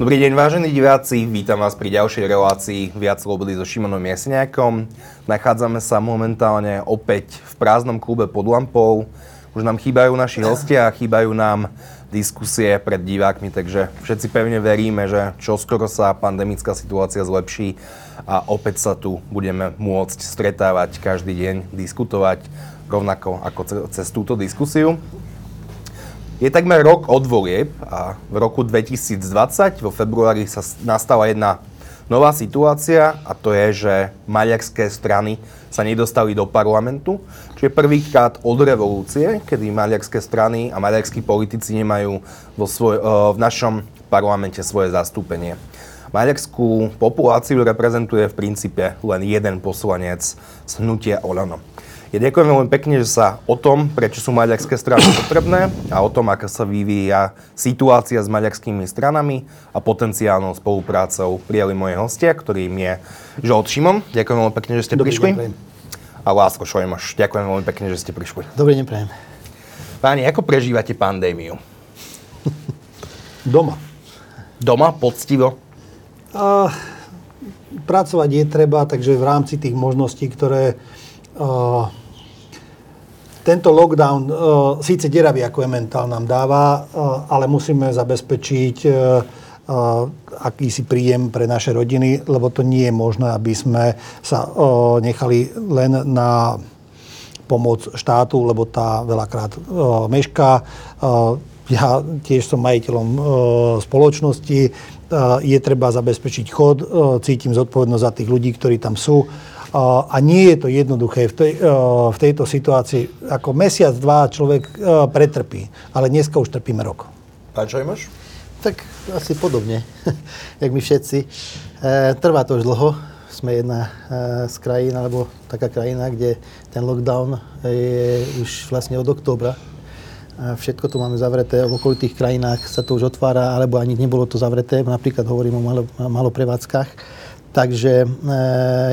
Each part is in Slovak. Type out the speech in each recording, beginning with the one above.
Dobrý deň, vážení diváci, vítam vás pri ďalšej relácii Viac slobody so Šimonom Jesniakom. Nachádzame sa momentálne opäť v prázdnom klube pod lampou. Už nám chýbajú naši hostia, chýbajú nám diskusie pred divákmi, takže všetci pevne veríme, že čoskoro sa pandemická situácia zlepší a opäť sa tu budeme môcť stretávať každý deň, diskutovať rovnako ako cez túto diskusiu. Je takmer rok od volieb a v roku 2020 vo februári sa nastala jedna nová situácia a to je, že maďarské strany sa nedostali do parlamentu, čiže prvýkrát od revolúcie, kedy maďarské strany a maďarskí politici nemajú vo svoj, eh, v našom parlamente svoje zastúpenie. Maďarskú populáciu reprezentuje v princípe len jeden poslanec z hnutia Olano. Ja ďakujem veľmi pekne, že sa o tom, prečo sú maďarské strany potrebné a o tom, ako sa vyvíja situácia s maďarskými stranami a potenciálnou spoluprácou prijali moje hostia, ktorým je Žolt Šimon. Ďakujem veľmi pekne, že ste Dobrý prišli. Deň, a Lásko Šojmoš. Ďakujem veľmi pekne, že ste prišli. Dobrý deň, prajem. Páni, ako prežívate pandémiu? Doma. Doma? Poctivo? A, pracovať je treba, takže v rámci tých možností, ktoré a, tento lockdown uh, síce deravý ako je mentál nám dáva, uh, ale musíme zabezpečiť uh, akýsi príjem pre naše rodiny, lebo to nie je možné, aby sme sa nechali len na pomoc štátu, lebo tá veľakrát mešká. Ja tiež som majiteľom spoločnosti, je treba zabezpečiť chod, cítim zodpovednosť za tých ľudí, ktorí tam sú a nie je to jednoduché v, tej, v tejto situácii. Ako mesiac, dva človek pretrpí, ale dneska už trpíme rok. Pán Čojmoš? Tak asi podobne, jak my všetci. E, trvá to už dlho. Sme jedna e, z krajín, alebo taká krajina, kde ten lockdown je už vlastne od októbra. A všetko tu máme zavreté. V okolitých krajinách sa to už otvára, alebo ani nebolo to zavreté. Napríklad hovorím o malo, maloprevádzkach. Takže e,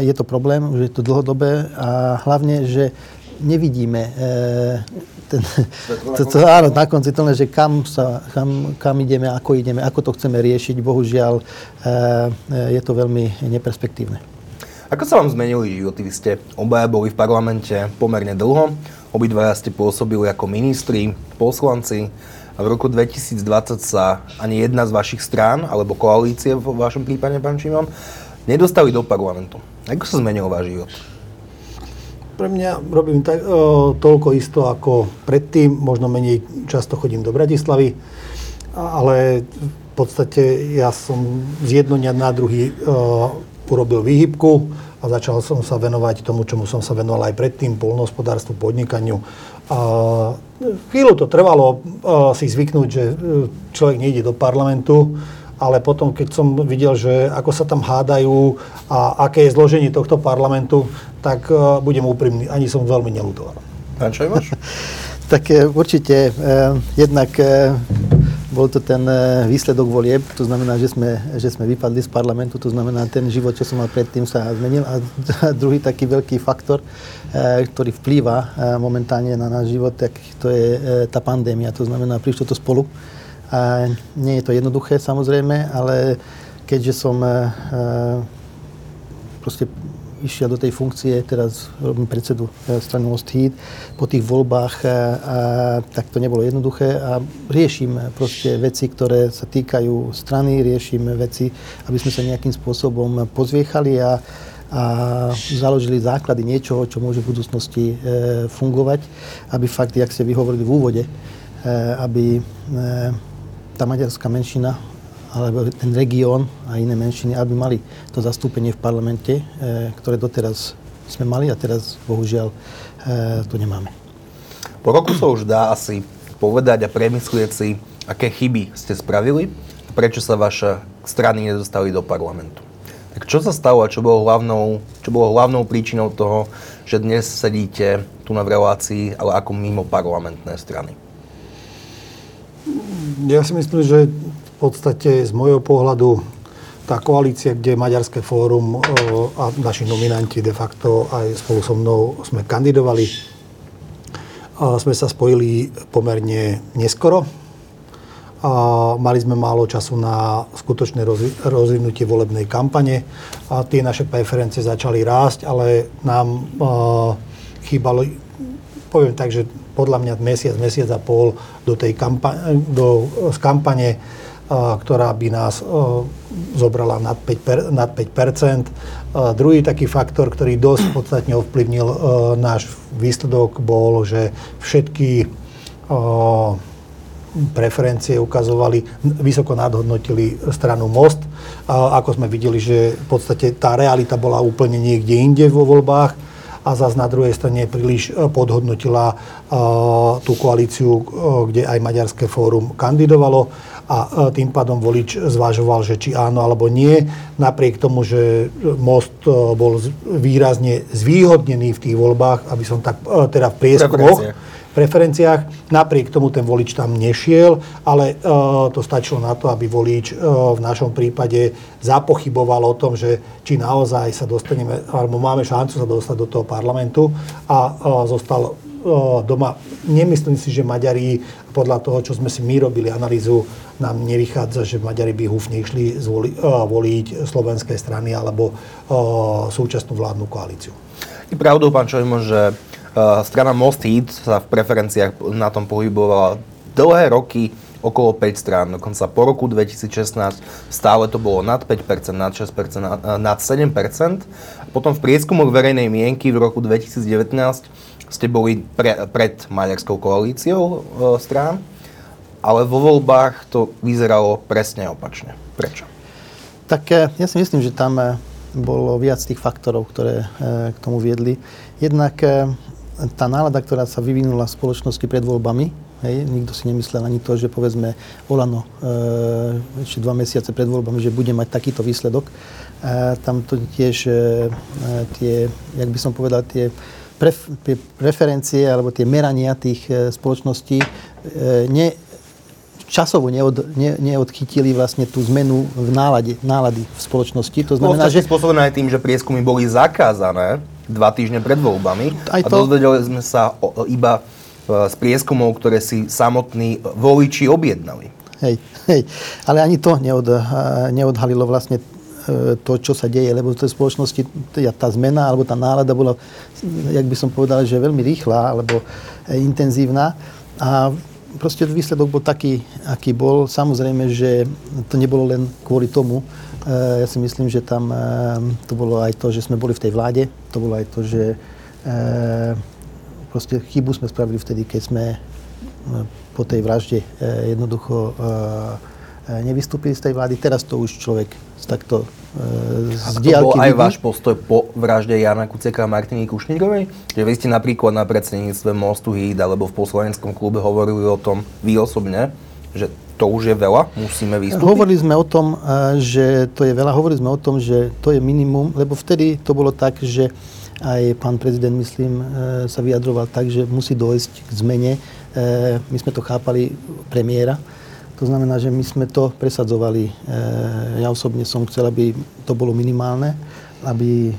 je to problém, už je to dlhodobé a hlavne, že nevidíme e, ten, to, to, áno, na konci to, že kam, sa, kam, kam ideme, ako ideme, ako to chceme riešiť. Bohužiaľ, e, je to veľmi neperspektívne. Ako sa vám zmenili životy? Vy ste obaja boli v parlamente pomerne dlho, obidvaja ste pôsobili ako ministri, poslanci a v roku 2020 sa ani jedna z vašich strán, alebo koalície v vašom prípade, pán Šimon, nedostali do parlamentu. Ako sa zmenil váš život? Pre mňa robím tak, o, toľko isto ako predtým, možno menej často chodím do Bratislavy, ale v podstate ja som z jedno dňa na druhý o, urobil výhybku a začal som sa venovať tomu, čomu som sa venoval aj predtým, polnohospodárstvu, podnikaniu. A chvíľu to trvalo si zvyknúť, že e, človek nejde do parlamentu, ale potom, keď som videl, že ako sa tam hádajú a aké je zloženie tohto parlamentu, tak uh, budem úprimný, ani som veľmi nelutoval. Pán Čajvaš? tak uh, určite, uh, jednak uh, bol to ten výsledok volieb, to znamená, že sme, že sme vypadli z parlamentu, to znamená, ten život, čo som mal predtým, sa zmenil. A druhý taký veľký faktor, ktorý vplýva momentálne na náš život, tak to je tá pandémia. To znamená, prišlo to spolu a nie je to jednoduché samozrejme, ale keďže som e, e, proste išiel do tej funkcie, teraz robím predsedu e, strany Most Hit, po tých voľbách, a, tak to nebolo jednoduché a riešim proste veci, ktoré sa týkajú strany, riešim veci, aby sme sa nejakým spôsobom pozviechali a, a založili základy niečoho, čo môže v budúcnosti e, fungovať, aby fakt, jak ste vyhovorili v úvode, e, aby e, tá maďarská menšina alebo ten región a iné menšiny, aby mali to zastúpenie v parlamente, e, ktoré doteraz sme mali a teraz bohužiaľ e, to nemáme. Po roku sa už dá asi povedať a premyslieť si, aké chyby ste spravili a prečo sa vaše strany nedostali do parlamentu. Tak čo sa stalo a čo bolo hlavnou, čo bolo hlavnou príčinou toho, že dnes sedíte tu na relácii, ale ako mimo parlamentné strany? Ja si myslím, že v podstate z môjho pohľadu tá koalícia, kde Maďarské fórum a naši nominanti de facto aj spolu so mnou sme kandidovali, sme sa spojili pomerne neskoro mali sme málo času na skutočné rozvinutie volebnej kampane. A tie naše preferencie začali rásť, ale nám chýbalo, poviem tak, že podľa mňa mesiac, mesiac a pol do tej kampa- do, z kampane, ktorá by nás zobrala nad 5%. nad 5%. Druhý taký faktor, ktorý dosť podstatne ovplyvnil náš výsledok, bol, že všetky preferencie ukazovali, vysoko nadhodnotili stranu Most. A ako sme videli, že v podstate tá realita bola úplne niekde inde vo voľbách a zase na druhej strane príliš e, podhodnotila uh, tú koalíciu, uh, kde aj Maďarské fórum kandidovalo a tým pádom volič zvažoval, že či áno alebo nie. Napriek tomu, že Most bol výrazne zvýhodnený v tých voľbách, aby som tak, teda v prieskumoch, preferenciách. Napriek tomu ten volič tam nešiel, ale uh, to stačilo na to, aby volič uh, v našom prípade zapochyboval o tom, že či naozaj sa dostaneme, alebo máme šancu sa dostať do toho parlamentu a uh, zostal doma. Nemyslím si, že Maďari, podľa toho, čo sme si my robili analýzu, nám nevychádza, že Maďari by húfne išli zvoli, voliť slovenské strany alebo súčasnú vládnu koalíciu. Je pravdou, pán Čojmo, že strana Most Hit sa v preferenciách na tom pohybovala dlhé roky okolo 5 strán, dokonca po roku 2016 stále to bolo nad 5%, nad 6%, nad 7%. Potom v prieskumoch verejnej mienky v roku 2019 ste boli pre, pred Maďarskou koalíciou e, strán, ale vo voľbách to vyzeralo presne opačne. Prečo? Tak eh, ja si myslím, že tam bolo viac tých faktorov, ktoré k tomu viedli. Jednak tá nálada, ktorá sa vyvinula v spoločnosti pred voľbami, hej, nikto si nemyslel ani to, že povedzme Olano e, ešte dva mesiace pred voľbami, že bude mať takýto výsledok. E, tam to tiež e, tie, jak by som povedal, tie pref, preferencie alebo tie merania tých e, spoločností e, ne, časovo neod, ne, neodchytili vlastne tú zmenu v nálade, nálady v spoločnosti. To znamená, že... spôsobené aj tým, že prieskumy boli zakázané dva týždne pred voľbami. Aj to... A dozvedeli sme sa o, iba e, z prieskumov, ktoré si samotní voliči objednali. Hej, hej. Ale ani to neod, e, neodhalilo vlastne e, to, čo sa deje, lebo v tej spoločnosti tá zmena alebo tá nálada bola, jak by som povedal, že veľmi rýchla alebo intenzívna. A proste výsledok bol taký, aký bol. Samozrejme, že to nebolo len kvôli tomu, ja si myslím, že tam eh, to bolo aj to, že sme boli v tej vláde, to bolo aj to, že eh, proste chybu sme spravili vtedy, keď sme po tej vražde jednoducho nevystúpili z tej vlády. Teraz to už človek takto z diálky... To bol aj váš postoj po vražde Jana Kuceka a Martiny Kušnírovej? Že vy ste napríklad na predsedníctve Mostu Híd alebo v poslaneckom klube hovorili o tom, vy osobne, že to už je veľa? Musíme vystúpiť? Hovorili sme o tom, eh, že to je veľa. Hovorili sme o tom, že to je minimum, lebo vtedy to bolo tak, že aj pán prezident, myslím, eh, sa vyjadroval tak, že musí dojsť k zmene. Eh, my sme to chápali premiéra. To znamená, že my sme to presadzovali. Ja osobne som chcel, aby to bolo minimálne, aby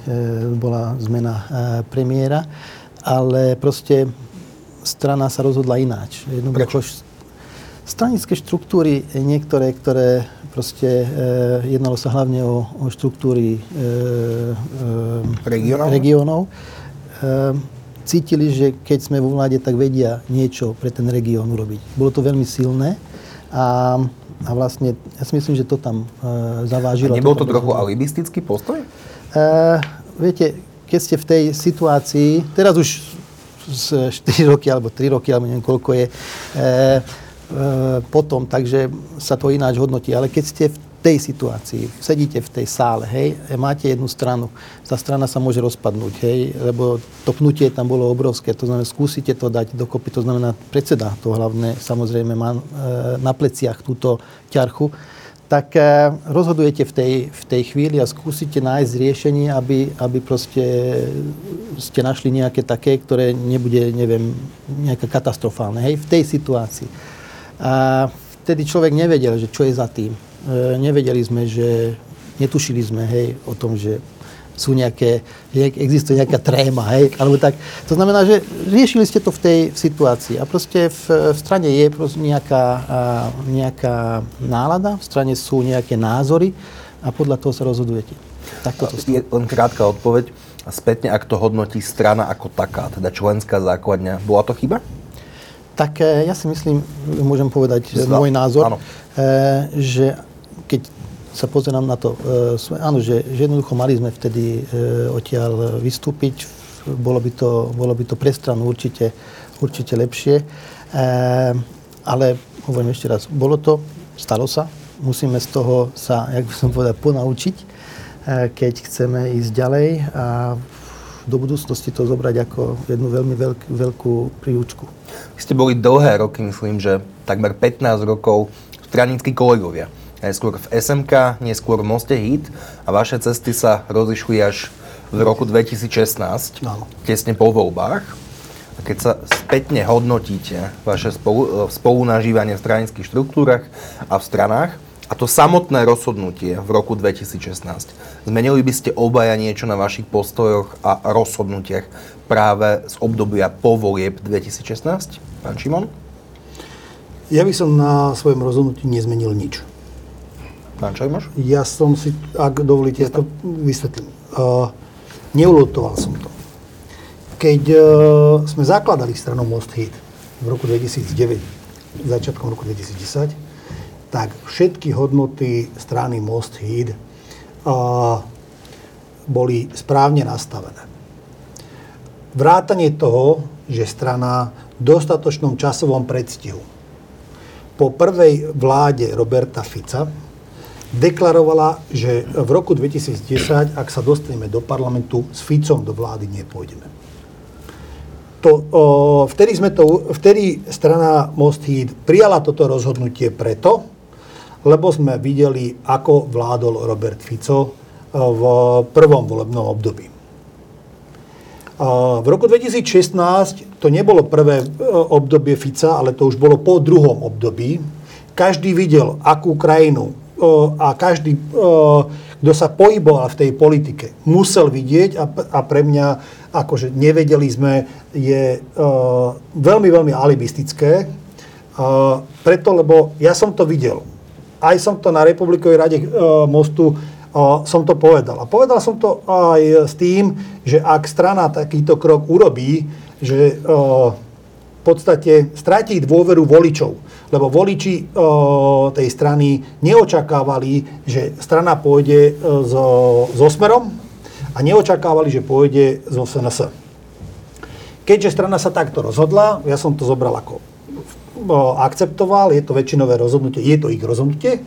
bola zmena premiéra, ale proste strana sa rozhodla ináč. Jednoducho? Stranické štruktúry, niektoré, ktoré proste e, jednalo sa hlavne o, o štruktúry e, e, regionov, e, cítili, že keď sme vo vláde, tak vedia niečo pre ten región urobiť. Bolo to veľmi silné a, a vlastne ja si myslím, že to tam e, zavážilo. A nebol to, to trochu alibistický postoj? E, viete, keď ste v tej situácii, teraz už z 4 roky alebo 3 roky, alebo neviem koľko je, e, E, potom, takže sa to ináč hodnotí. Ale keď ste v tej situácii, sedíte v tej sále, hej, máte jednu stranu, tá strana sa môže rozpadnúť, hej, lebo to pnutie tam bolo obrovské, to znamená, skúsite to dať dokopy, to znamená, predseda to hlavne, samozrejme, má e, na pleciach túto ťarchu, tak e, rozhodujete v tej, v tej chvíli a skúsite nájsť riešenie, aby, aby proste ste našli nejaké také, ktoré nebude, neviem, nejaké katastrofálne, hej, v tej situácii. A vtedy človek nevedel, že čo je za tým. E, nevedeli sme, že netušili sme hej, o tom, že sú nejaké, existuje nejaká tréma, hej, alebo tak. To znamená, že riešili ste to v tej situácii a proste v, v strane je proste nejaká, nejaká nálada, v strane sú nejaké názory a podľa toho sa rozhodujete. Takto to je len krátka odpoveď. A spätne, ak to hodnotí strana ako taká, teda členská základňa, bola to chyba? Tak ja si myslím, môžem povedať Zda, môj názor, áno. E, že keď sa pozerám na to, e, áno, že, že jednoducho mali sme vtedy odtiaľ vystúpiť, bolo by to, bolo by to pre stranu určite, určite lepšie, ale hovorím ešte raz, bolo to, stalo sa, musíme z toho sa, jak by som povedal, ponaučiť, keď chceme ísť ďalej a do budúcnosti to zobrať ako jednu veľmi veľk, veľkú príučku. Vy ste boli dlhé roky, myslím, že takmer 15 rokov stranickí kolegovia. Skôr v SMK, neskôr v Moste Hit a vaše cesty sa rozišli až v roku 2016, no. tesne po voľbách. A keď sa spätne hodnotíte vaše spolu, spolunažívanie v stranických štruktúrach a v stranách, a to samotné rozhodnutie v roku 2016. Zmenili by ste obaja niečo na vašich postojoch a rozhodnutiach práve z obdobia po volieb 2016? Pán Šimon? Ja by som na svojom rozhodnutí nezmenil nič. Pán Čajmoš? Ja som si, ak dovolíte, ja to vysvetlím. Uh, neulotoval som to. Keď uh, sme zakladali stranu Most Hit v roku 2009, začiatkom roku 2010, tak všetky hodnoty strany Most uh, boli správne nastavené. Vrátanie toho, že strana v dostatočnom časovom predstihu po prvej vláde Roberta Fica deklarovala, že v roku 2010, ak sa dostaneme do parlamentu, s Ficom do vlády nepôjdeme. To, o, vtedy, sme to, vtedy strana Most Hit prijala toto rozhodnutie preto, lebo sme videli, ako vládol Robert Fico eh, v prvom volebnom období. V roku 2016 to nebolo prvé eh, obdobie Fica, ale to už bolo po druhom období. Každý videl, akú krajinu eh, a každý, kto sa pohyboval v tej politike, musel vidieť a pre mňa, akože nevedeli sme, je veľmi, veľmi alibistické. Preto, lebo ja som to videl aj som to na Republikovej rade e, mostu e, som to povedal. A povedal som to aj s tým, že ak strana takýto krok urobí, že e, v podstate stratí dôveru voličov, lebo voliči tej strany neočakávali, že strana pôjde so, so smerom a neočakávali, že pôjde zo SNS. Keďže strana sa takto rozhodla, ja som to zobral ako akceptoval, je to väčšinové rozhodnutie, je to ich rozhodnutie.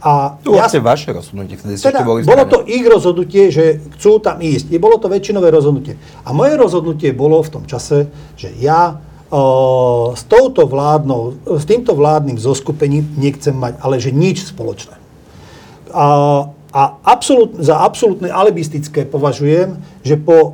A to ja, vlastne vaše rozhodnutie, vtedy teda, boli Bolo to ich rozhodnutie, že chcú tam ísť. Je, bolo to väčšinové rozhodnutie. A moje rozhodnutie bolo v tom čase, že ja uh, s, touto vládnou, s týmto vládnym zoskupením nechcem mať, ale že nič spoločné. A, a absolút, za absolútne alibistické považujem, že po uh,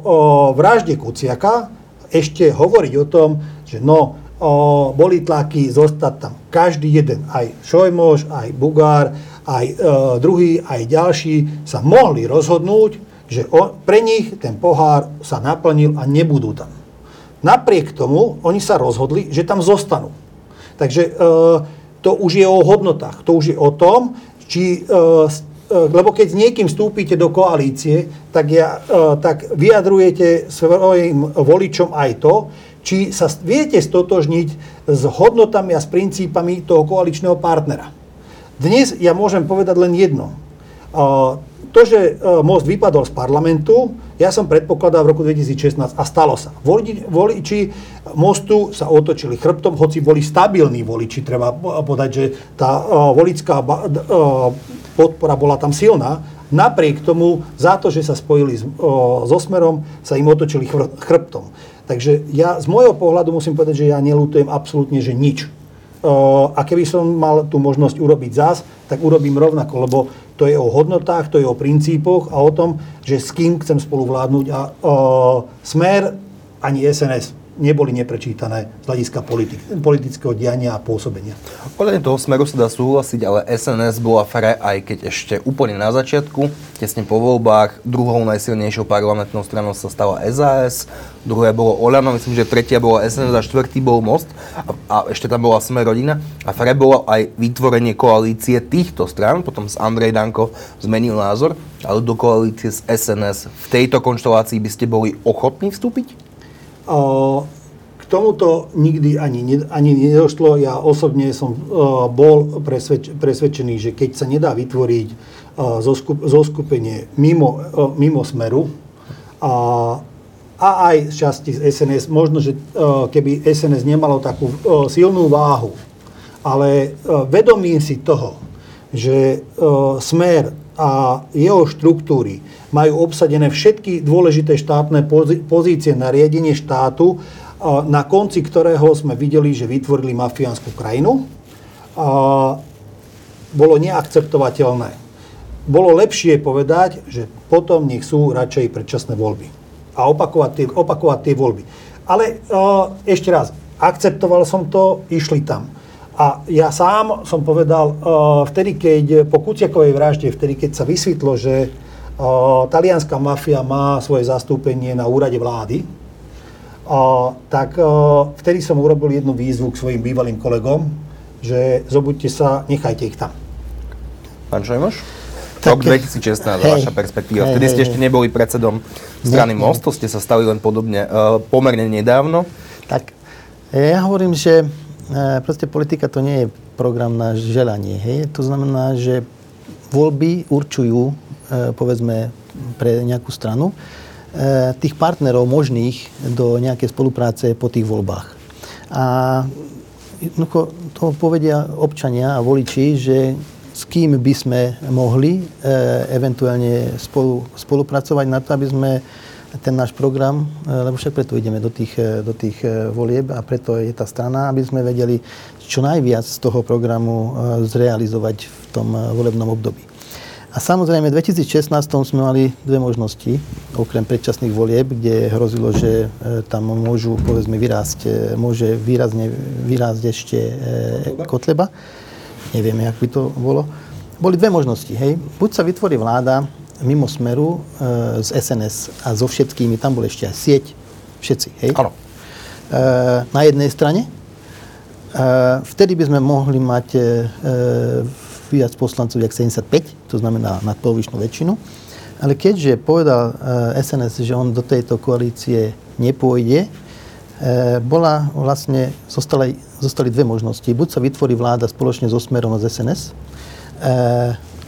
vražde Kuciaka ešte hovoriť o tom, že no, o, boli tlaky zostať tam každý jeden, aj Šojmoš, aj Bugár, aj e, druhý, aj ďalší sa mohli rozhodnúť, že o, pre nich ten pohár sa naplnil a nebudú tam. Napriek tomu oni sa rozhodli, že tam zostanú. Takže e, to už je o hodnotách, to už je o tom, či, e, e lebo keď s niekým vstúpite do koalície, tak, ja, e, tak vyjadrujete svojim voličom aj to, či sa viete stotožniť s hodnotami a s princípami toho koaličného partnera. Dnes ja môžem povedať len jedno. To, že e, most vypadol z parlamentu, ja som predpokladal v roku 2016 a stalo sa. Voliči mostu sa otočili chrbtom, hoci boli stabilní voliči, treba povedať, že tá e, volická e, podpora bola tam silná. Napriek tomu, za to, že sa spojili so Smerom, sa im otočili chrbtom. Takže ja z môjho pohľadu musím povedať, že ja nelutujem absolútne, že nič. A keby som mal tú možnosť urobiť zás, tak urobím rovnako, lebo to je o hodnotách, to je o princípoch a o tom, že s kým chcem spolu vládnuť a o, smer ani SNS. Neboli neprečítané z hľadiska politik, politického diania a pôsobenia. Podľa toho smeru sa dá súhlasiť, ale SNS bola fare, aj keď ešte úplne na začiatku, tesne po voľbách, druhou najsilnejšou parlamentnou stranou sa stala SAS, druhé bolo Olano, myslím, že tretia bola SNS a štvrtý bol Most a, a ešte tam bola Smer rodina. A fare bolo aj vytvorenie koalície týchto strán, potom s Andrej Danko zmenil názor, ale do koalície s SNS. V tejto konštelácii by ste boli ochotní vstúpiť? K tomuto nikdy ani, ani nedošlo. Ja osobne som bol presvedč, presvedčený, že keď sa nedá vytvoriť zoskupenie mimo, mimo smeru a, a aj z časti z SNS, možno, že keby SNS nemalo takú silnú váhu, ale vedomím si toho, že smer a jeho štruktúry majú obsadené všetky dôležité štátne pozície na riadenie štátu, na konci ktorého sme videli, že vytvorili mafiánsku krajinu. Bolo neakceptovateľné. Bolo lepšie povedať, že potom nech sú radšej predčasné voľby. A opakovať tie, opakovať tie voľby. Ale ešte raz, akceptoval som to, išli tam. A ja sám som povedal, vtedy, keď po Kuciakovej vražde, vtedy, keď sa vysvetlo, že talianská mafia má svoje zastúpenie na úrade vlády, tak vtedy som urobil jednu výzvu k svojim bývalým kolegom, že zobuďte sa, nechajte ich tam. Pán Šojmoš? Rok 2016, hej, vaša perspektíva. Hej, Vtedy ste hej, ešte neboli predsedom strany ne, Most, to ste sa stali len podobne, uh, pomerne nedávno. Tak, ja hovorím, že E, proste politika to nie je program na želanie. Hej? To znamená, že voľby určujú, e, povedzme, pre nejakú stranu, e, tých partnerov možných do nejakej spolupráce po tých voľbách. A to povedia občania a voliči, že s kým by sme mohli eventuálne spolu, spolupracovať na to, aby sme ten náš program, e, lebo však preto ideme do tých, e, do tých e, volieb a preto je tá strana, aby sme vedeli čo najviac z toho programu zrealizovať v tom volebnom období. A samozrejme, v 2016 sme mali dve možnosti, okrem predčasných volieb, kde hrozilo, že tam môžu, povedzme, vyrásť, môže výrazne vyrásť ešte Kotleba. Nevieme, jak by to bolo. Boli dve možnosti, hej. Buď sa vytvorí vláda, mimo Smeru e, z SNS a so všetkými, tam bol ešte aj sieť, všetci, hej? Áno. E, na jednej strane. E, vtedy by sme mohli mať e, viac poslancov, jak 75, to znamená na polovičnú väčšinu. Ale keďže povedal e, SNS, že on do tejto koalície nepôjde, e, bola vlastne, zostali, zostali dve možnosti. Buď sa vytvorí vláda spoločne so Smerom a z SNS e,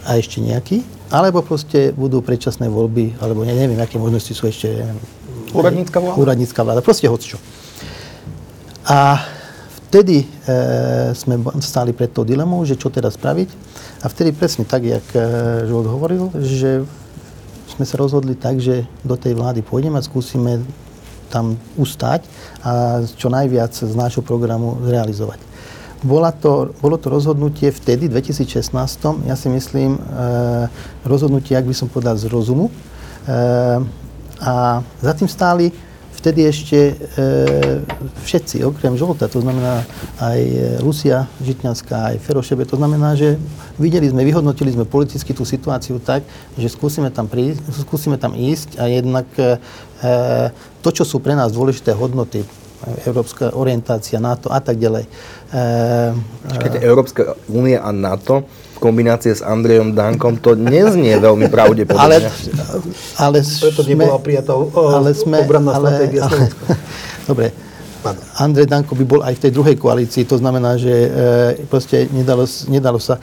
a ešte nejaký, alebo proste budú predčasné voľby, alebo ja neviem, aké možnosti sú ešte. Úradnícka vláda? Úradnícka vláda, proste hocčo. A vtedy e, sme stáli pred tou dilemou, že čo teda spraviť. A vtedy presne tak, jak e, Žolt hovoril, že sme sa rozhodli tak, že do tej vlády pôjdeme a skúsime tam ustať a čo najviac z nášho programu zrealizovať. Bola to, bolo to rozhodnutie vtedy, v 2016, ja si myslím, e, rozhodnutie, ak by som povedal, z rozumu. E, a za tým stáli vtedy ešte e, všetci, okrem Žolta, to znamená aj Lucia Žitňanská, aj Ferošebe, to znamená, že videli sme, vyhodnotili sme politicky tú situáciu tak, že skúsime tam, prísť, skúsime tam ísť a jednak e, to, čo sú pre nás dôležité hodnoty, európska orientácia, NATO a tak ďalej. Keď Európska únia a NATO v kombinácii s Andrejom Dankom, to neznie veľmi pravdepodobne. Ale, ale Preto sme, nebola prijatá ale sme, obranná ale, stratégia ale, Dobre. Andrej Danko by bol aj v tej druhej koalícii, to znamená, že e, proste nedalo, nedalo sa.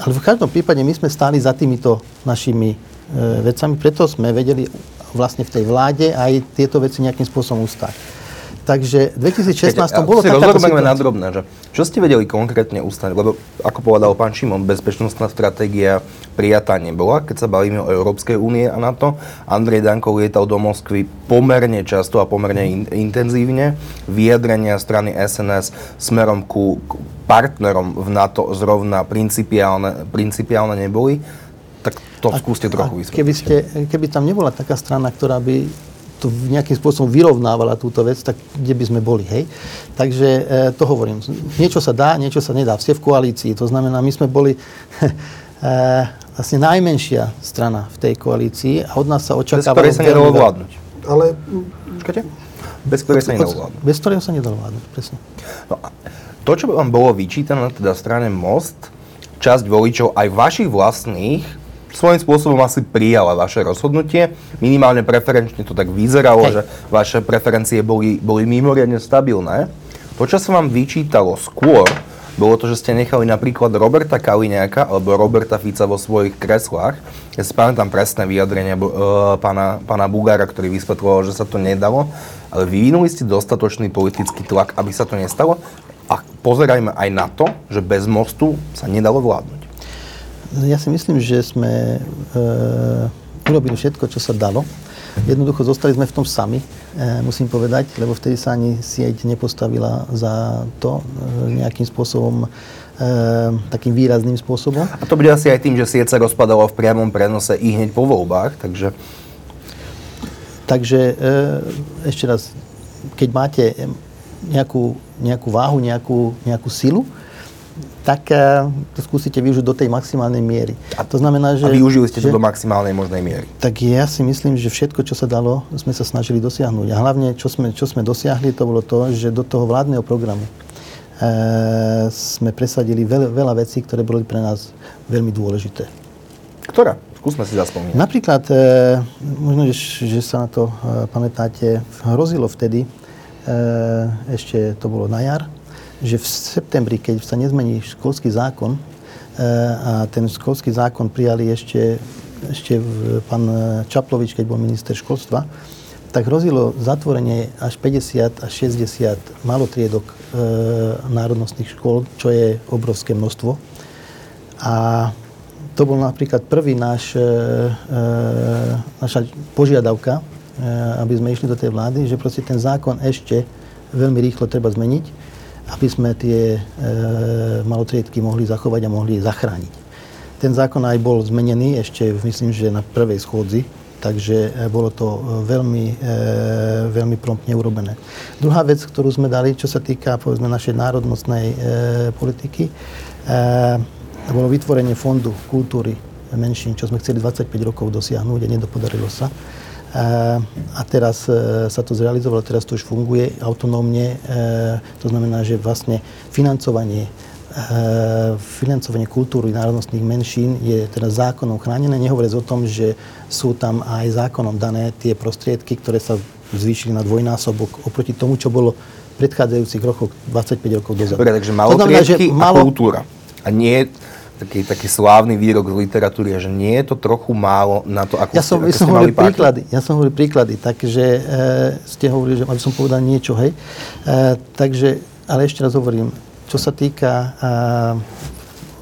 Ale v každom prípade my sme stáli za týmito našimi e, vecami, preto sme vedeli vlastne v tej vláde aj tieto veci nejakým spôsobom ustať. Takže v 2016 Keď, bolo takáto situácia. na drobné, že čo ste vedeli konkrétne ustať? Lebo, ako povedal pán Šimon, bezpečnostná stratégia prijatá nebola, keď sa bavíme o Európskej únie a NATO. Andrej Danko lietal do Moskvy pomerne často a pomerne in, intenzívne. Vyjadrenia strany SNS smerom ku, ku partnerom v NATO zrovna principiálne, principiálne neboli. Tak to a, skúste trochu vysvetliť. Keby, ste, keby tam nebola taká strana, ktorá by to nejakým spôsobom vyrovnávala túto vec, tak kde by sme boli, hej. Takže e, to hovorím. Niečo sa dá, niečo sa nedá. Ste v koalícii, to znamená, my sme boli e, vlastne najmenšia strana v tej koalícii a od nás sa očakávalo... Bez ktorej sa nedalo vládnuť. Ale... Počkajte? Bez ktorej sa nedalo vládnuť. Bez ktorej sa nedalo vládnuť, presne. No, to, čo by vám bolo vyčítané teda strane Most, časť voličov aj vašich vlastných svojím spôsobom asi prijala vaše rozhodnutie. Minimálne preferenčne to tak vyzeralo, Hej. že vaše preferencie boli, boli mimoriadne stabilné. To, čo sa vám vyčítalo skôr, bolo to, že ste nechali napríklad Roberta Kaliňáka alebo Roberta Fica vo svojich kreslách. Ja si pamätám presné vyjadrenie uh, pána, pána Bugára, ktorý vysvetloval, že sa to nedalo, ale vyvinuli ste dostatočný politický tlak, aby sa to nestalo. A pozerajme aj na to, že bez mostu sa nedalo vládnuť. Ja si myslím, že sme e, urobili všetko, čo sa dalo. Jednoducho zostali sme v tom sami, e, musím povedať, lebo vtedy sa ani sieť nepostavila za to e, nejakým spôsobom, e, takým výrazným spôsobom. A to bude asi aj tým, že sieť sa rozpadala v priamom prenose i hneď po voľbách, takže... Takže e, ešte raz, keď máte nejakú, nejakú váhu, nejakú, nejakú silu, tak uh, to skúsite využiť do tej maximálnej miery. A to znamená, že... A využili ste že, to do maximálnej možnej miery. Tak ja si myslím, že všetko, čo sa dalo, sme sa snažili dosiahnuť. A hlavne, čo sme, čo sme dosiahli, to bolo to, že do toho vládneho programu uh, sme presadili veľa, veľa vecí, ktoré boli pre nás veľmi dôležité. Ktorá? Skúsme si zaspomínať. Napríklad, uh, možno, že, že sa na to uh, pamätáte, hrozilo vtedy, uh, ešte to bolo na jar, že v septembri, keď sa nezmení školský zákon, eh, a ten školský zákon prijali ešte, ešte pán Čaplovič, keď bol minister školstva, tak hrozilo zatvorenie až 50 až 60 malotriedok e, národnostných škôl, čo je obrovské množstvo. A to bol napríklad prvý náš, e, naša požiadavka, e, aby sme išli do tej vlády, že proste ten zákon ešte veľmi rýchlo treba zmeniť aby sme tie e, malotriedky mohli zachovať a mohli zachrániť. Ten zákon aj bol zmenený ešte, myslím, že na prvej schôdzi, takže e, bolo to veľmi, e, veľmi promptne urobené. Druhá vec, ktorú sme dali, čo sa týka povedzme, našej národnostnej e, politiky, e, bolo vytvorenie fondu kultúry menšín, čo sme chceli 25 rokov dosiahnuť a nedopodarilo sa. A teraz e, sa to zrealizovalo, teraz to už funguje autonómne. E, to znamená, že vlastne financovanie financovanie kultúry národnostných menšín je teda zákonom chránené. Nehovoriac o tom, že sú tam aj zákonom dané tie prostriedky, ktoré sa zvýšili na dvojnásobok oproti tomu, čo bolo v predchádzajúcich rokoch 25 rokov dozadu. Dobre, takže malotriedky a kultúra. A nie taký, taký slávny výrok z literatúry, že nie je to trochu málo na to, ako ja som, ste, ja som hovoril príklady, Ja som hovoril príklady, takže e, ste hovorili, že aby som povedal niečo, hej. E, takže, ale ešte raz hovorím, čo sa týka e,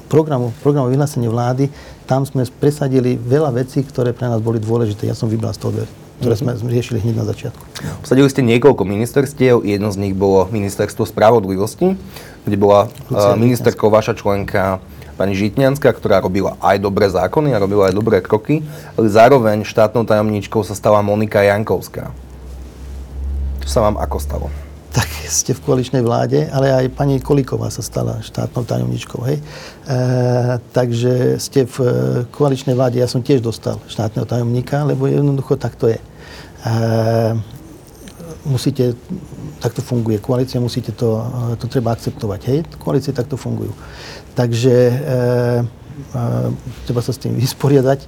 programu, programu vyhlásenia vlády, tam sme presadili veľa vecí, ktoré pre nás boli dôležité. Ja som vybral z toho dve ktoré sme riešili hneď na začiatku. Posadili ste niekoľko ministerstiev, jedno z nich bolo Ministerstvo spravodlivosti, kde bola uh, ministerkou vaša členka pani Žitňanská, ktorá robila aj dobré zákony a robila aj dobré kroky, ale zároveň štátnou tajomníčkou sa stala Monika Jankovská. Čo sa vám ako stalo? Tak ste v koaličnej vláde, ale aj pani Kolíková sa stala štátnou tajomničkou, hej. E, takže ste v e, koaličnej vláde, ja som tiež dostal štátneho tajomníka, lebo jednoducho tak to je. E, musíte, takto funguje koalícia, musíte to, to treba akceptovať, hej. Koalície takto fungujú. Takže e, e, treba sa s tým vysporiadať,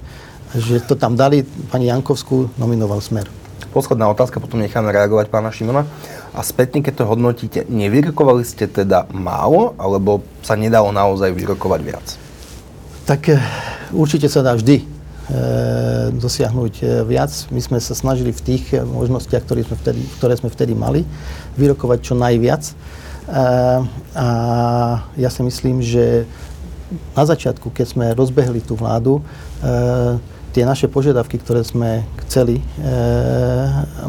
že to tam dali, pani Jankovskú nominoval Smer. Posledná otázka, potom necháme reagovať pána Šimona. A spätne, keď to hodnotíte, nevyrokovali ste teda málo, alebo sa nedalo naozaj vyrokovať viac? Tak e, určite sa dá vždy dosiahnuť e, viac. My sme sa snažili v tých možnostiach, ktoré sme vtedy, ktoré sme vtedy mali, vyrokovať čo najviac. A ja si myslím, že na začiatku, keď sme rozbehli tú vládu, tie naše požiadavky, ktoré sme chceli e,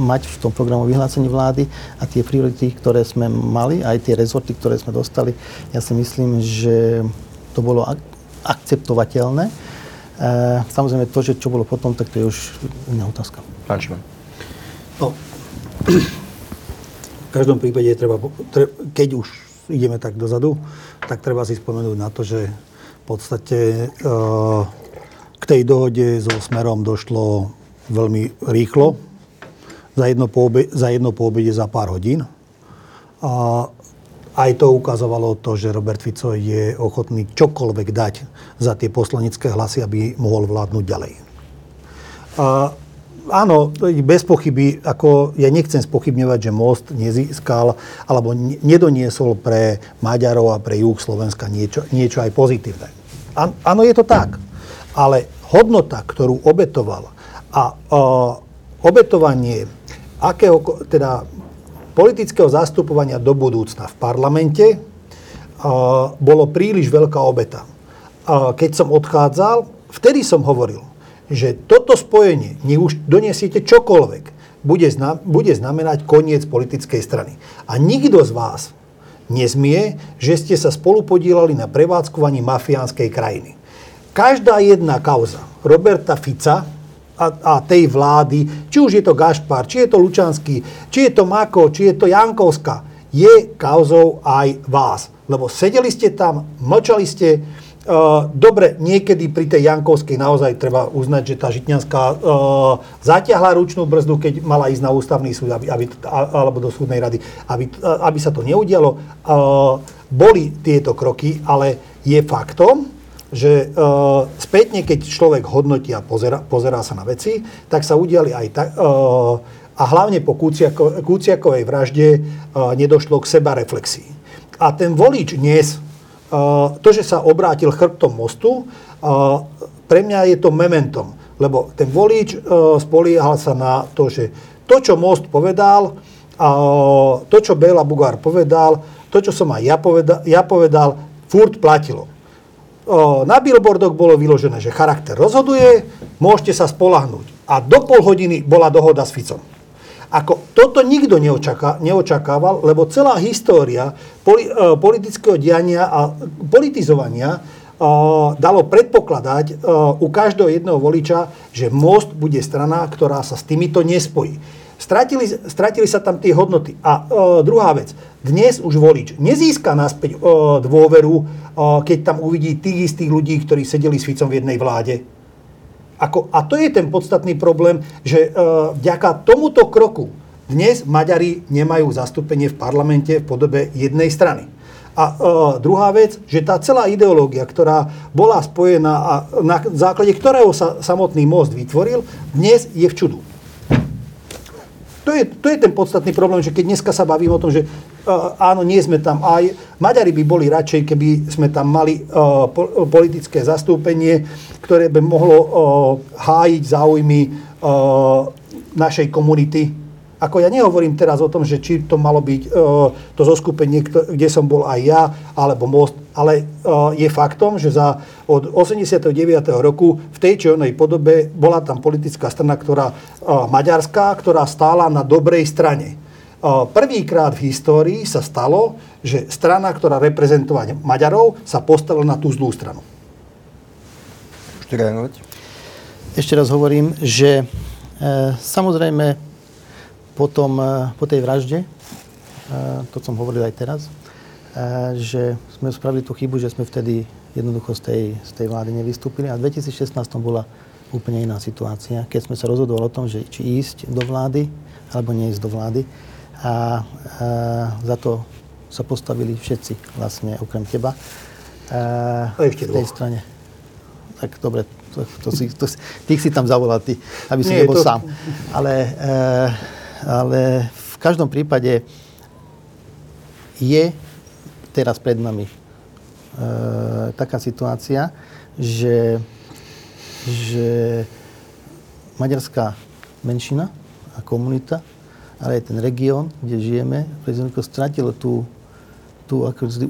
mať v tom programu vyhlásení vlády a tie priority, ktoré sme mali, aj tie rezorty, ktoré sme dostali, ja si myslím, že to bolo ak- akceptovateľné. E, samozrejme to, že čo bolo potom, tak to je už iná otázka. Pán. No, v každom prípade treba, keď už ideme tak dozadu, tak treba si spomenúť na to, že v podstate uh, k tej dohode so Smerom došlo veľmi rýchlo, za jedno po, obe, za jedno po obede za pár hodín. A aj to ukazovalo to, že Robert Fico je ochotný čokoľvek dať za tie poslanecké hlasy, aby mohol vládnuť ďalej. A áno, bez pochyby, ako ja nechcem spochybňovať, že most nezískal alebo nedoniesol pre Maďarov a pre juh Slovenska niečo, niečo aj pozitívne. Áno, je to tak ale hodnota, ktorú obetoval a uh, obetovanie akého, teda politického zastupovania do budúcna v parlamente uh, bolo príliš veľká obeta. Keď som odchádzal, vtedy som hovoril, že toto spojenie, nech už doniesiete čokoľvek, bude, zna, bude znamenať koniec politickej strany. A nikto z vás nezmie, že ste sa spolupodielali na prevádzkovaní mafiánskej krajiny každá jedna kauza Roberta Fica a, a tej vlády, či už je to Gašpar, či je to Lučanský, či je to Mako, či je to Jankovská, je kauzou aj vás. Lebo sedeli ste tam, mlčali ste, dobre, niekedy pri tej Jankovskej naozaj treba uznať, že tá Žitňanská uh, zatiahla ručnú brzdu, keď mala ísť na ústavný súd aby, aby, alebo do súdnej rady, aby, aby sa to neudialo. Uh, boli tieto kroky, ale je faktom, že uh, spätne, keď človek hodnotí a pozera, pozerá sa na veci, tak sa udiali aj tak, uh, a hlavne po Kúciako, Kúciakovej vražde uh, nedošlo k seba reflexii. A ten volič dnes, to, že sa obrátil chrbtom mostu, pre mňa je to mementom, lebo ten volič uh, spoliehal sa na to, že to, čo most povedal, to, čo Béla Bugár povedal, to, čo som aj ja povedal, ja povedal furt platilo na billboardoch bolo vyložené, že charakter rozhoduje, môžete sa spolahnúť. A do pol hodiny bola dohoda s Ficom. Ako toto nikto neočaká, neočakával, lebo celá história poli, uh, politického diania a politizovania uh, dalo predpokladať uh, u každého jedného voliča, že Most bude strana, ktorá sa s týmito nespojí. Stratili, stratili sa tam tie hodnoty. A uh, druhá vec, dnes už volič nezíska naspäť o, dôveru, o, keď tam uvidí tých istých ľudí, ktorí sedeli s Ficom v jednej vláde. Ako, a to je ten podstatný problém, že o, vďaka tomuto kroku dnes Maďari nemajú zastúpenie v parlamente v podobe jednej strany. A e, druhá vec, že tá celá ideológia, ktorá bola spojená a na základe ktorého sa samotný most vytvoril, dnes je v čudu. To je, to je ten podstatný problém, že keď dneska sa bavím o tom, že uh, áno, nie sme tam aj, Maďari by boli radšej, keby sme tam mali po, politické zastúpenie, ktoré by mohlo uh, hájiť záujmy našej komunity, ako ja nehovorím teraz o tom, že či to malo byť to zoskupenie, kde som bol aj ja, alebo most, ale je faktom, že za od 89. roku v tej či onej podobe bola tam politická strana, ktorá maďarská, ktorá stála na dobrej strane. Prvýkrát v histórii sa stalo, že strana, ktorá reprezentovala Maďarov, sa postavila na tú zlú stranu. Ešte raz hovorím, že e, samozrejme potom, eh, po tej vražde, eh, to som hovoril aj teraz, eh, že sme spravili tú chybu, že sme vtedy jednoducho z tej, z tej vlády nevystúpili. A v 2016 bola úplne iná situácia, keď sme sa rozhodovali o tom, že či ísť do vlády, alebo neísť do vlády. A, a za to sa postavili všetci, vlastne okrem teba. A, a ešte v tej strane. Tak dobre, to, to si, to, tých si tam zavolal, ty, aby si Nie, nebol to... sám. Ale e, ale v každom prípade je teraz pred nami e, taká situácia, že, že maďarská menšina a komunita, ale aj ten región, kde žijeme, prezidentko stratilo tú, tú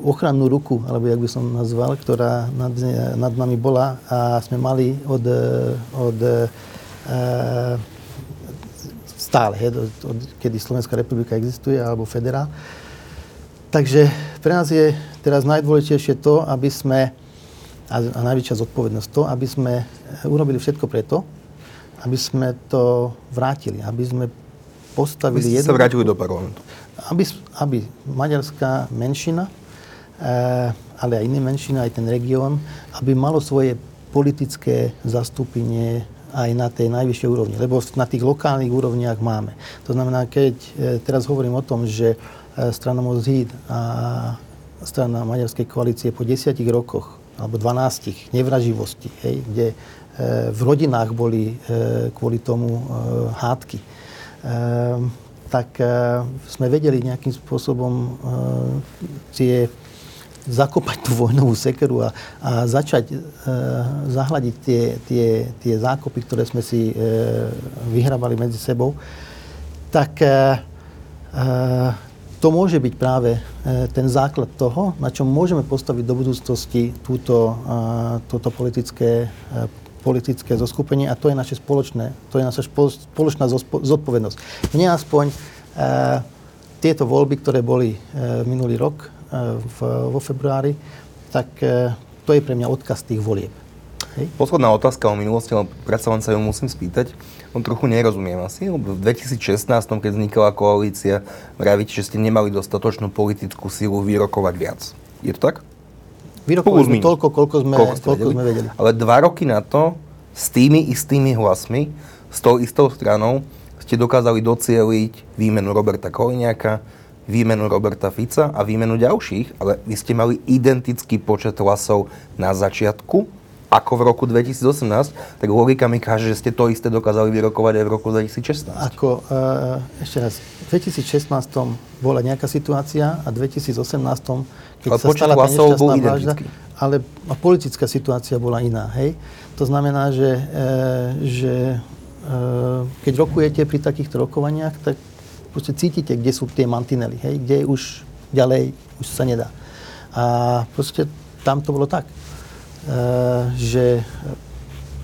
ochrannú ruku, alebo jak by som nazval, ktorá nad, nad nami bola a sme mali od, od e, stále, he, od, od, kedy Slovenská republika existuje, alebo federál. Takže pre nás je teraz najdôležitejšie to, aby sme, a, a najväčšia zodpovednosť to, aby sme urobili všetko preto, aby sme to vrátili, aby sme postavili... Ste sa vrátili do parlamentu. Aby, aby maďarská menšina, eh, ale aj iné menšiny, aj ten región, aby malo svoje politické zastúpenie aj na tej najvyššej úrovni. Lebo na tých lokálnych úrovniach máme. To znamená, keď eh, teraz hovorím o tom, že eh, strana Mozhid a strana maďarskej koalície po desiatich rokoch alebo 12 nevraživosti, hej, kde v rodinách boli kvôli tomu hádky, tak e, sme vedeli nejakým spôsobom e, tie zakopať tú vojnovú sekeru a, a začať e, zahľadiť tie, tie, tie zákopy, ktoré sme si e, vyhrávali medzi sebou, tak e, e, to môže byť práve e, ten základ toho, na čom môžeme postaviť do budúcnosti túto, túto politické, e, politické zoskupenie a to je naše spoločné, to je naša spoločná zodpovednosť. Mne aspoň e, tieto voľby, ktoré boli minulý rok v, vo februári, tak to je pre mňa odkaz tých volieb. Hej. Posledná otázka o minulosti, ale predsa len sa ju musím spýtať. On trochu nerozumiem asi, v 2016, keď vznikala koalícia, vravíte, že ste nemali dostatočnú politickú sílu vyrokovať viac. Je to tak? Vyrokovali sme toľko, koľko sme, koľko, koľko vedeli. sme vedeli. Ale dva roky na to, s tými istými hlasmi, s tou istou stranou, ste dokázali docieliť výmenu Roberta Koliňáka, výmenu Roberta Fica a výmenu ďalších, ale vy ste mali identický počet hlasov na začiatku ako v roku 2018, tak logika mi káže, že ste to isté dokázali vyrokovať aj v roku 2016. Ako, uh, ešte raz, v 2016 bola nejaká situácia a v 2018, keď ale sa stala tá nešťastná vražda, ale a politická situácia bola iná, hej? To znamená, že, uh, že uh, keď rokujete pri takýchto rokovaniach, tak proste cítite, kde sú tie mantinely, hej? Kde už ďalej už sa nedá. A proste tam to bolo tak. Eh, že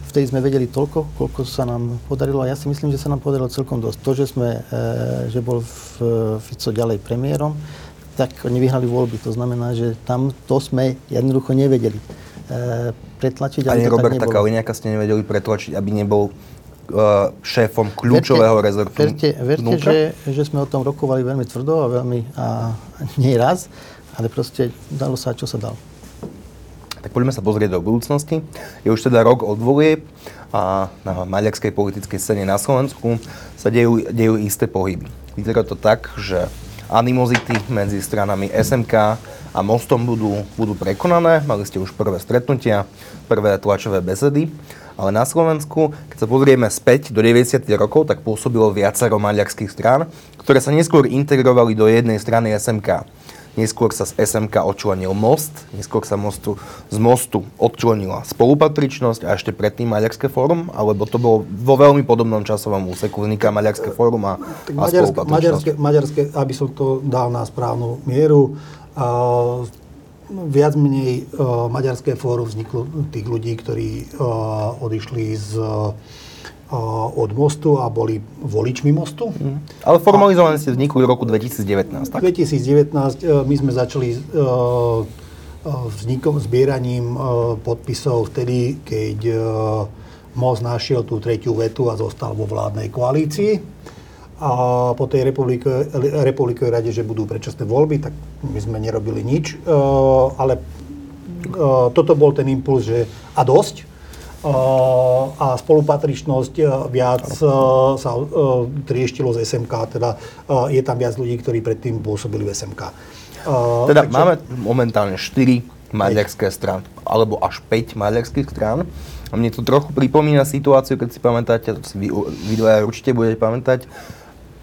vtedy sme vedeli toľko, koľko sa nám podarilo a ja si myslím, že sa nám podarilo celkom dosť. To, že, sme, eh, že bol Fico ďalej premiérom, tak oni vyhrali voľby. To znamená, že tam to sme jednoducho nevedeli eh, pretlačiť. Ani Roberta Kaliňáka ste nevedeli pretlačiť, aby nebol šéfom kľúčového verte, rezortu Verte, verte že, že sme o tom rokovali veľmi tvrdo a veľmi, a nie raz, ale proste dalo sa, čo sa dalo. Tak poďme sa pozrieť do budúcnosti. Je už teda rok od volieb a na maďarskej politickej scéne na Slovensku sa dejú, dejú isté pohyby. Vyzerá to tak, že animozity medzi stranami SMK a Mostom budú, budú prekonané. Mali ste už prvé stretnutia, prvé tlačové besedy. Ale na Slovensku, keď sa pozrieme späť do 90. rokov, tak pôsobilo viacero maďarských strán, ktoré sa neskôr integrovali do jednej strany SMK. Neskôr sa z SMK odčlenil most, neskôr sa mostu, z mostu odčlenila spolupatričnosť a ešte predtým Maďarské fórum, alebo to bolo vo veľmi podobnom časovom úseku. Vzniká Maďarské fórum a, tak a maďarské, maďarské, maďarské, aby som to dal na správnu mieru, uh, viac menej uh, Maďarské fórum vzniklo tých ľudí, ktorí uh, odišli z uh, od mostu a boli voličmi mostu. Mm. Ale formalizované ste vznikli v roku 2019, tak? 2019 e, my sme začali e, e, vznikom, zbieraním podpisov vtedy, keď Most našiel tú tretiu vetu a zostal vo vládnej koalícii. A po tej republikovej rade, že budú predčasné voľby, tak my sme nerobili nič. Ale toto bol ten impuls, že a dosť, a spolupatričnosť viac sa trieštilo z SMK, teda je tam viac ľudí, ktorí predtým pôsobili v SMK. Teda Takže... máme momentálne 4 maďarské strany, alebo až 5 maďarských strán. A mne to trochu pripomína situáciu, keď si pamätáte, to si vy, vy dvaja určite budete pamätať,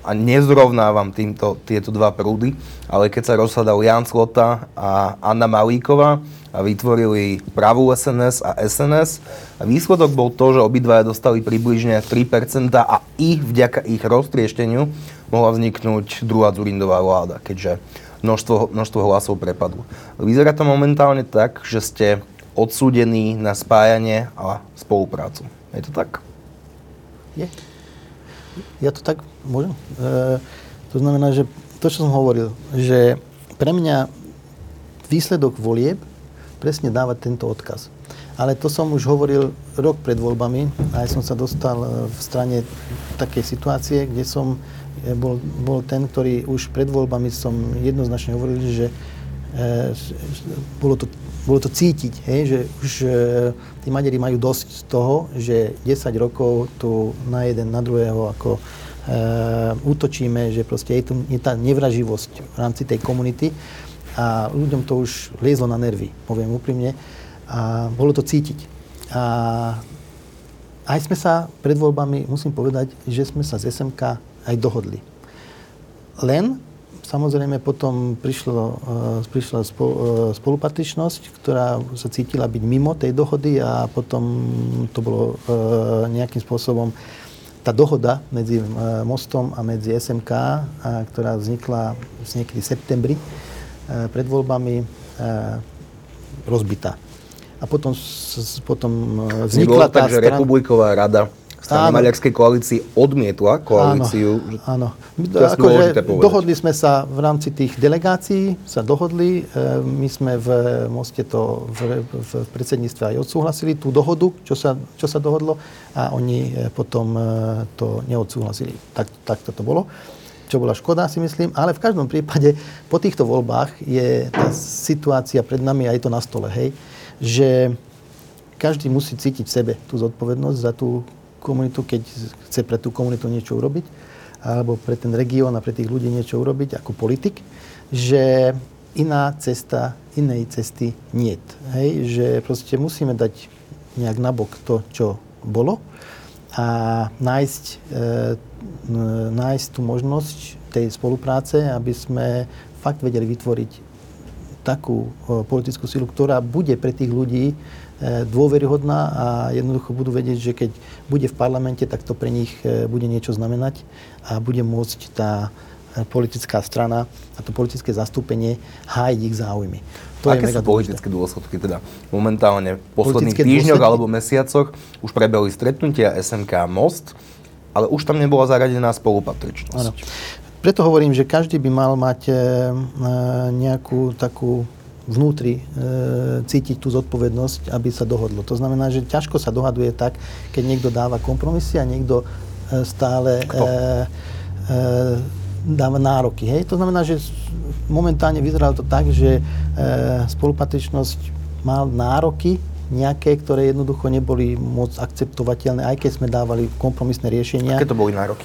a nezrovnávam týmto tieto dva prúdy, ale keď sa rozhľadal Jan Slota a Anna Malíková a vytvorili pravú SNS a SNS, a výsledok bol to, že obidvaja dostali približne 3% a i vďaka ich roztriešteniu mohla vzniknúť druhá Zurindová vláda, keďže množstvo, množstvo hlasov prepadlo. Vyzerá to momentálne tak, že ste odsúdení na spájanie a spoluprácu. Je to tak? Je. Ja to tak môžem? E, to znamená, že to, čo som hovoril, že pre mňa výsledok volieb presne dáva tento odkaz. Ale to som už hovoril rok pred voľbami a ja som sa dostal v strane takej situácie, kde som bol, bol ten, ktorý už pred voľbami som jednoznačne hovoril, že e, bolo to bolo to cítiť, hej, že už e, tí Maďari majú dosť z toho, že 10 rokov tu na jeden, na druhého ako e, útočíme, že proste je, tu, je tá nevraživosť v rámci tej komunity a ľuďom to už liezlo na nervy, poviem úprimne. A bolo to cítiť. A aj sme sa pred voľbami, musím povedať, že sme sa z SMK aj dohodli. Len Samozrejme potom prišlo, uh, prišla uh, spolupatričnosť, ktorá sa cítila byť mimo tej dohody a potom to bolo uh, nejakým spôsobom tá dohoda medzi Mostom a medzi SMK, ktorá vznikla niekedy v septembri pred voľbami, uh, rozbitá. A potom, potom vznikla Nebolo tá tak, že strana... Republiková rada strana. Maďarskej koalícii odmietla koalíciu. Áno, áno. To akože dohodli sme sa v rámci tých delegácií, sa dohodli. E, my sme v Moste to v, v predsedníctve aj odsúhlasili, tú dohodu, čo sa, čo sa dohodlo a oni potom e, to neodsúhlasili. Tak, tak to bolo čo bola škoda, si myslím, ale v každom prípade po týchto voľbách je tá situácia pred nami a je to na stole, hej, že každý musí cítiť v sebe tú zodpovednosť za tú komunitu, keď chce pre tú komunitu niečo urobiť, alebo pre ten región a pre tých ľudí niečo urobiť ako politik, že iná cesta, inej cesty niet. Hej? Že proste musíme dať nejak nabok to, čo bolo a nájsť, e, nájsť tú možnosť tej spolupráce, aby sme fakt vedeli vytvoriť takú e, politickú silu, ktorá bude pre tých ľudí E, dôveryhodná a jednoducho budú vedieť, že keď bude v parlamente, tak to pre nich bude niečo znamenať a bude môcť tá politická strana a to politické zastúpenie hájiť ich záujmy. To Aké je sú politické dôsledky teda? Momentálne v posledných týždňoch dôsledky? alebo mesiacoch už prebehli stretnutia SMK Most, ale už tam nebola zaradená spolupatričnosť. Ano. Preto hovorím, že každý by mal mať nejakú takú vnútri e, cítiť tú zodpovednosť, aby sa dohodlo. To znamená, že ťažko sa dohaduje tak, keď niekto dáva kompromisy a niekto e, stále e, e, dáva nároky. Hej? To znamená, že momentálne vyzeralo to tak, že e, spolupatričnosť mal nároky nejaké, ktoré jednoducho neboli moc akceptovateľné, aj keď sme dávali kompromisné riešenia. Aké to boli nároky?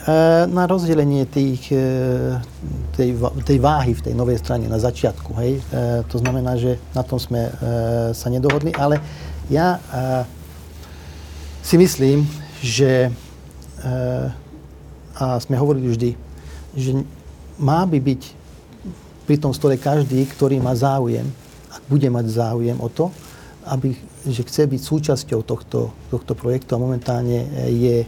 E, na rozdelenie tých, e, tej, tej váhy v tej novej strane na začiatku. Hej. E, to znamená, že na tom sme sa nedohodli, ale ja si myslím, že a sme hovorili vždy, že má by byť pri tom stole každý, ktorý má záujem, ak bude mať záujem o to, aby že chce byť súčasťou tohto, tohto projektu a momentálne je e,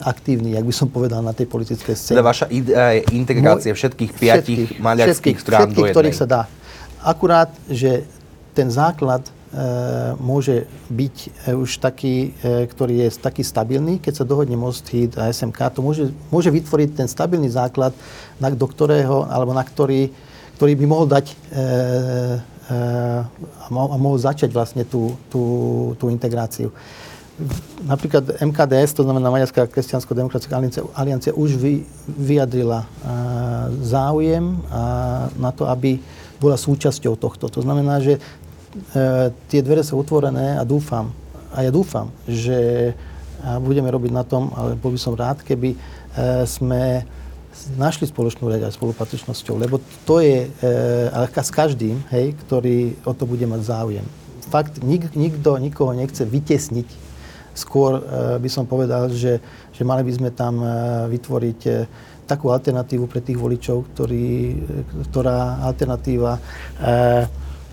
aktívny, jak by som povedal, na tej politickej scéne. Teda vaša idea je integrácia všetkých piatich všetkých, maďarských strán všetkých, do jednej. ktorých sa dá. Akurát, že ten základ e, môže byť e, už taký, e, ktorý je taký stabilný, keď sa dohodne Most Hit a SMK, to môže, môže vytvoriť ten stabilný základ, na, do ktorého, alebo na ktorý, ktorý by mohol dať a mohol začať vlastne tú, tú, tú integráciu. Napríklad MKDS, to znamená Maďarská kresťansko-demokratická aliancia, aliancia už vy, vyjadrila záujem na to, aby bola súčasťou tohto. To znamená, že tie dvere sú otvorené a dúfam, a ja dúfam, že budeme robiť na tom, ale bol by som rád, keby e, sme našli spoločnú reď aj spolupatričnosťou, lebo to je e, s každým, hej, ktorý o to bude mať záujem. Fakt, nik, nikto nikoho nechce vytesniť. Skôr e, by som povedal, že, že mali by sme tam e, vytvoriť e, takú alternatívu pre tých voličov, ktorý, e, ktorá alternatíva e,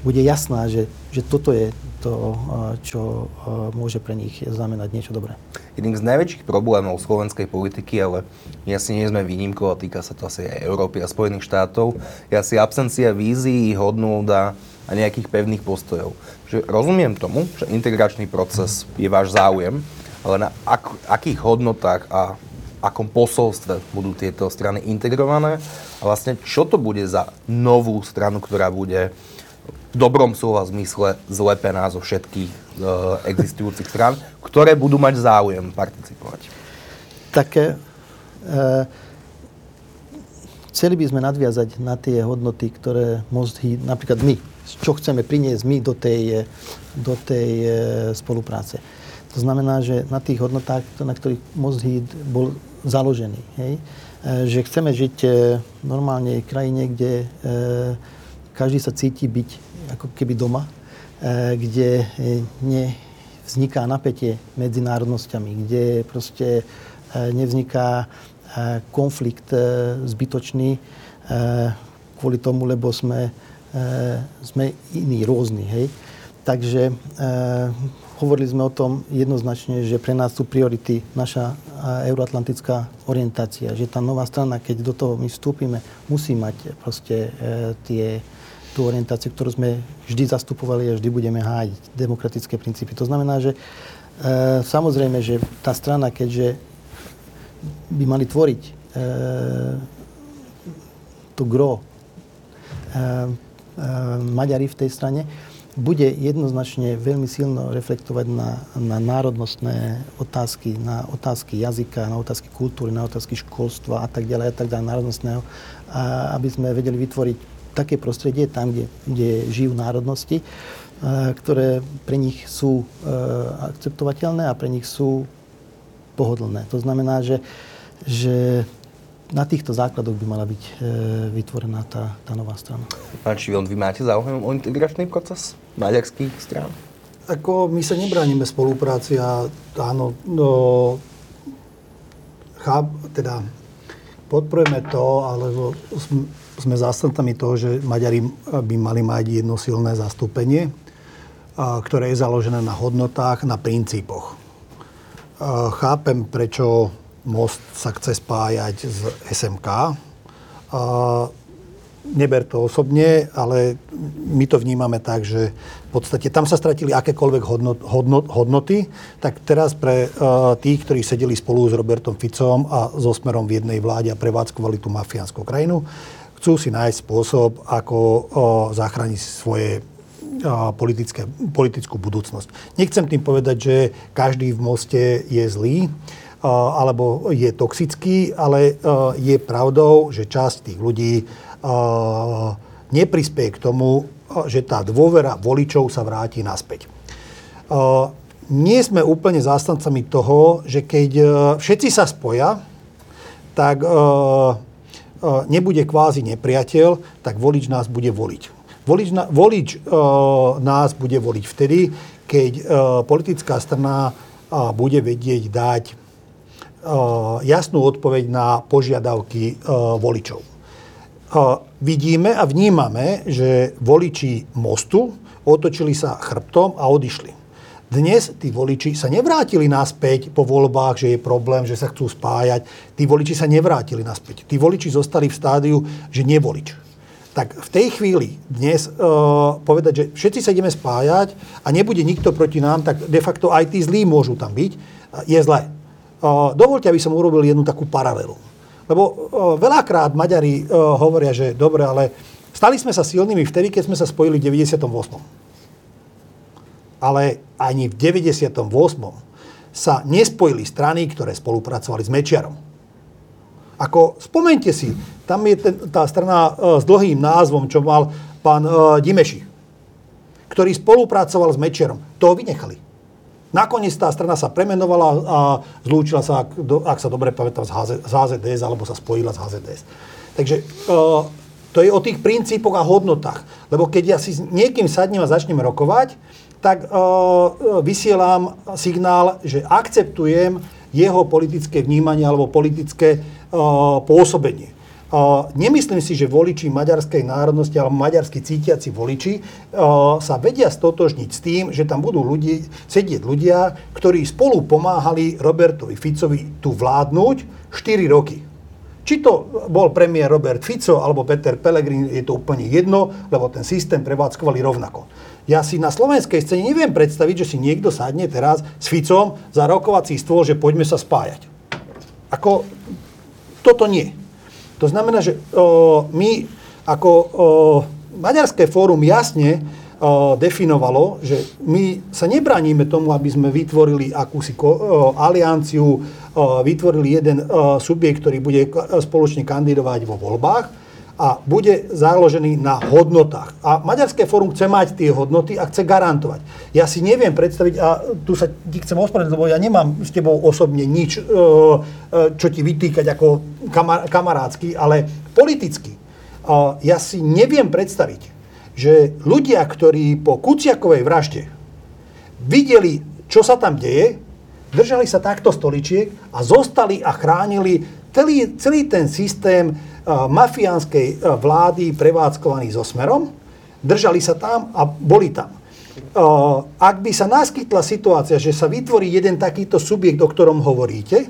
bude jasná, že, že toto je to, čo môže pre nich znamenať niečo dobré. Jedným z najväčších problémov slovenskej politiky, ale my asi nie sme výnimkou a týka sa to asi aj Európy a Spojených štátov, je asi absencia vízií, hodnôt a, nejakých pevných postojov. Že rozumiem tomu, že integračný proces je váš záujem, ale na ak, akých hodnotách a akom posolstve budú tieto strany integrované a vlastne čo to bude za novú stranu, ktorá bude v dobrom slova zmysle zlepená zo všetkých e, existujúcich strán, ktoré budú mať záujem participovať. Tak e, chceli by sme nadviazať na tie hodnoty, ktoré Most napríklad my, čo chceme priniesť my do tej, do tej e, spolupráce. To znamená, že na tých hodnotách, na ktorých Most Hit bol založený, hej, e, že chceme žiť e, normálne v krajine, kde každý sa cíti byť ako keby doma, kde nevzniká napätie medzi národnosťami, kde proste nevzniká konflikt zbytočný kvôli tomu, lebo sme sme iní, rôzni. Hej? Takže e, hovorili sme o tom jednoznačne, že pre nás sú priority naša euroatlantická orientácia, že tá nová strana, keď do toho my vstúpime, musí mať proste e, tie, tú orientáciu, ktorú sme vždy zastupovali a vždy budeme hájiť, demokratické princípy. To znamená, že e, samozrejme, že tá strana, keďže by mali tvoriť e, to gro e, Eh, Maďari v tej strane, bude jednoznačne veľmi silno reflektovať na, na národnostné otázky, na otázky jazyka, na otázky kultúry, na otázky školstva a tak ďalej, a tak ďalej, národnostného, a aby sme vedeli vytvoriť také prostredie tam, kde, kde žijú národnosti, ktoré pre nich sú e, akceptovateľné a pre nich sú pohodlné. To znamená, že, že na týchto základoch by mala byť e, vytvorená tá, tá nová strana. Pán Šivion, vy máte záujem o integračný proces maďarských strán? Ako my sa nebránime spolupráci a áno, no, cháp, teda podporujeme to, ale sme zástancami toho, že Maďari by mali mať jedno silné zastúpenie, ktoré je založené na hodnotách, na princípoch. Chápem, prečo most sa chce spájať s SMK. Neber to osobne, ale my to vnímame tak, že v podstate tam sa stratili akékoľvek hodnot, hodnot, hodnoty, tak teraz pre uh, tých, ktorí sedeli spolu s Robertom Ficom a so Smerom v jednej vláde a prevádzkovali tú mafiánsku krajinu, chcú si nájsť spôsob, ako zachrániť svoje politické, politickú budúcnosť. Nechcem tým povedať, že každý v moste je zlý, alebo je toxický, ale je pravdou, že časť tých ľudí neprispieje k tomu, že tá dôvera voličov sa vráti naspäť. Nie sme úplne zástancami toho, že keď všetci sa spoja, tak nebude kvázi nepriateľ, tak volič nás bude voliť. Volič, volič nás bude voliť vtedy, keď politická strana bude vedieť dať Eh, jasnú odpoveď na požiadavky eh, voličov. Eh, vidíme a vnímame, že voliči Mostu otočili sa chrbtom a odišli. Dnes tí voliči sa nevrátili naspäť po voľbách, že je problém, že sa chcú spájať. Tí voliči sa nevrátili naspäť. Tí voliči zostali v stádiu, že nevolič. Tak v tej chvíli dnes uh, povedať, že všetci sa ideme spájať a nebude nikto proti nám, tak de facto aj tí zlí môžu tam byť, je zlé. Dovolte, aby som urobil jednu takú paralelu. Lebo veľakrát Maďari hovoria, že dobre, ale stali sme sa silnými vtedy, keď sme sa spojili v 98. Ale ani v 98. sa nespojili strany, ktoré spolupracovali s Mečiarom. Ako, spomente si, tam je ten, tá strana s dlhým názvom, čo mal pán Dimeši, ktorý spolupracoval s Mečiarom. To vynechali. Nakoniec tá strana sa premenovala a zlúčila sa, ak, do, ak sa dobre pamätám, z, HZ, z HZDS alebo sa spojila s HZDS. Takže uh, to je o tých princípoch a hodnotách. Lebo keď ja si s niekým sadnem a začnem rokovať, tak uh, vysielam signál, že akceptujem jeho politické vnímanie alebo politické uh, pôsobenie. Nemyslím si, že voliči maďarskej národnosti alebo maďarsky cítiaci voliči sa vedia stotožniť s tým, že tam budú ľudí, sedieť ľudia, ktorí spolu pomáhali Robertovi Ficovi tu vládnuť 4 roky. Či to bol premiér Robert Fico alebo Peter Pellegrini, je to úplne jedno, lebo ten systém prevádzkovali rovnako. Ja si na slovenskej scéne neviem predstaviť, že si niekto sadne teraz s Ficom za rokovací stôl, že poďme sa spájať. Ako, toto nie. To znamená, že o, my ako o, Maďarské fórum jasne o, definovalo, že my sa nebránime tomu, aby sme vytvorili akúsi ko, o, alianciu vytvorili jeden subjekt, ktorý bude spoločne kandidovať vo voľbách a bude založený na hodnotách. A Maďarské fórum chce mať tie hodnoty a chce garantovať. Ja si neviem predstaviť, a tu sa ti chcem ospravedlniť, lebo ja nemám s tebou osobne nič, e, e, čo ti vytýkať ako kamarádsky, ale politicky. Ja si neviem predstaviť, že ľudia, ktorí po Kuciakovej vražde videli, čo sa tam deje, držali sa takto stoličiek a zostali a chránili celý, celý ten systém mafiánskej vlády prevádzkovaný so Smerom, držali sa tam a boli tam. Ak by sa naskytla situácia, že sa vytvorí jeden takýto subjekt, o ktorom hovoríte,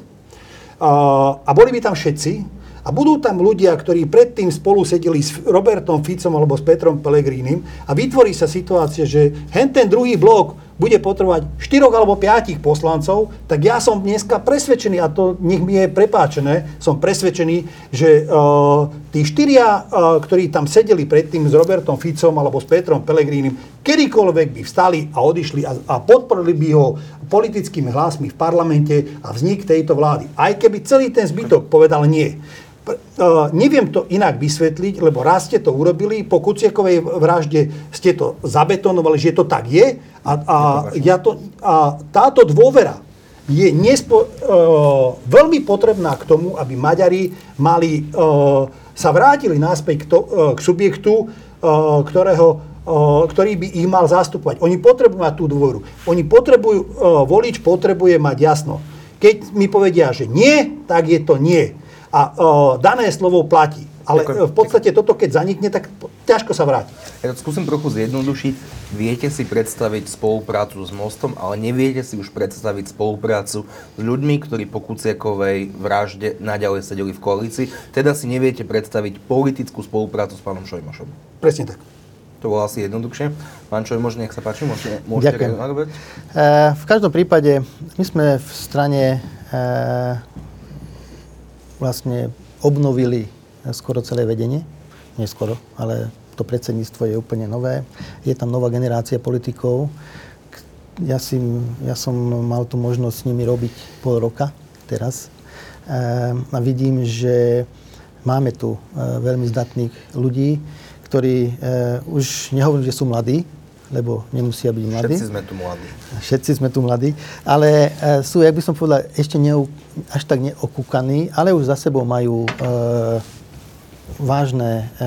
a boli by tam všetci, a budú tam ľudia, ktorí predtým spolu sedeli s Robertom Ficom alebo s Petrom Pelegrínim a vytvorí sa situácia, že hen ten druhý blok bude potrebovať 4 alebo 5 poslancov, tak ja som dneska presvedčený, a to nech mi je prepáčené, som presvedčený, že uh, tí štyria, uh, ktorí tam sedeli predtým s Robertom Ficom alebo s Petrom Pelegrínim, kedykoľvek by vstali a odišli a, a podporili by ho politickými hlasmi v parlamente a vznik tejto vlády. Aj keby celý ten zbytok povedal nie. Uh, neviem to inak vysvetliť, lebo raz ste to urobili, po Kuciakovej vražde ste to zabetonovali, že to tak je a, a, ja to, a táto dôvera je nespo, uh, veľmi potrebná k tomu, aby Maďari mali, uh, sa vrátili náspäť k, to, uh, k subjektu, uh, ktorého ktorý by ich mal zastupovať. Oni potrebujú mať tú dôveru. Oni potrebujú, volič potrebuje mať jasno. Keď mi povedia, že nie, tak je to nie. A uh, dané slovo platí. Ale Ďakujem. v podstate toto, keď zanikne, tak ťažko sa vráti. Ja to skúsim trochu zjednodušiť. Viete si predstaviť spoluprácu s Mostom, ale neviete si už predstaviť spoluprácu s ľuďmi, ktorí po Kuciakovej vražde naďalej sedeli v koalícii. Teda si neviete predstaviť politickú spoluprácu s pánom Šojmošom. Presne tak. To bolo asi jednoduchšie. Pán Čoj, možno nech sa páči, môžete, môžete Ďakujem. reagovať? E, v každom prípade, my sme v strane e, vlastne obnovili skoro celé vedenie. Nie skoro, ale to predsedníctvo je úplne nové. Je tam nová generácia politikov. Ja, si, ja som mal tu možnosť s nimi robiť pol roka teraz. Ehm, a vidím, že máme tu e, veľmi zdatných ľudí, ktorí e, už nehovorím, že sú mladí, lebo nemusia byť mladí. Všetci sme tu mladí. Všetci sme tu mladí, ale e, sú, jak by som povedal, ešte neu, až tak neokúkaní, ale už za sebou majú e, vážne e,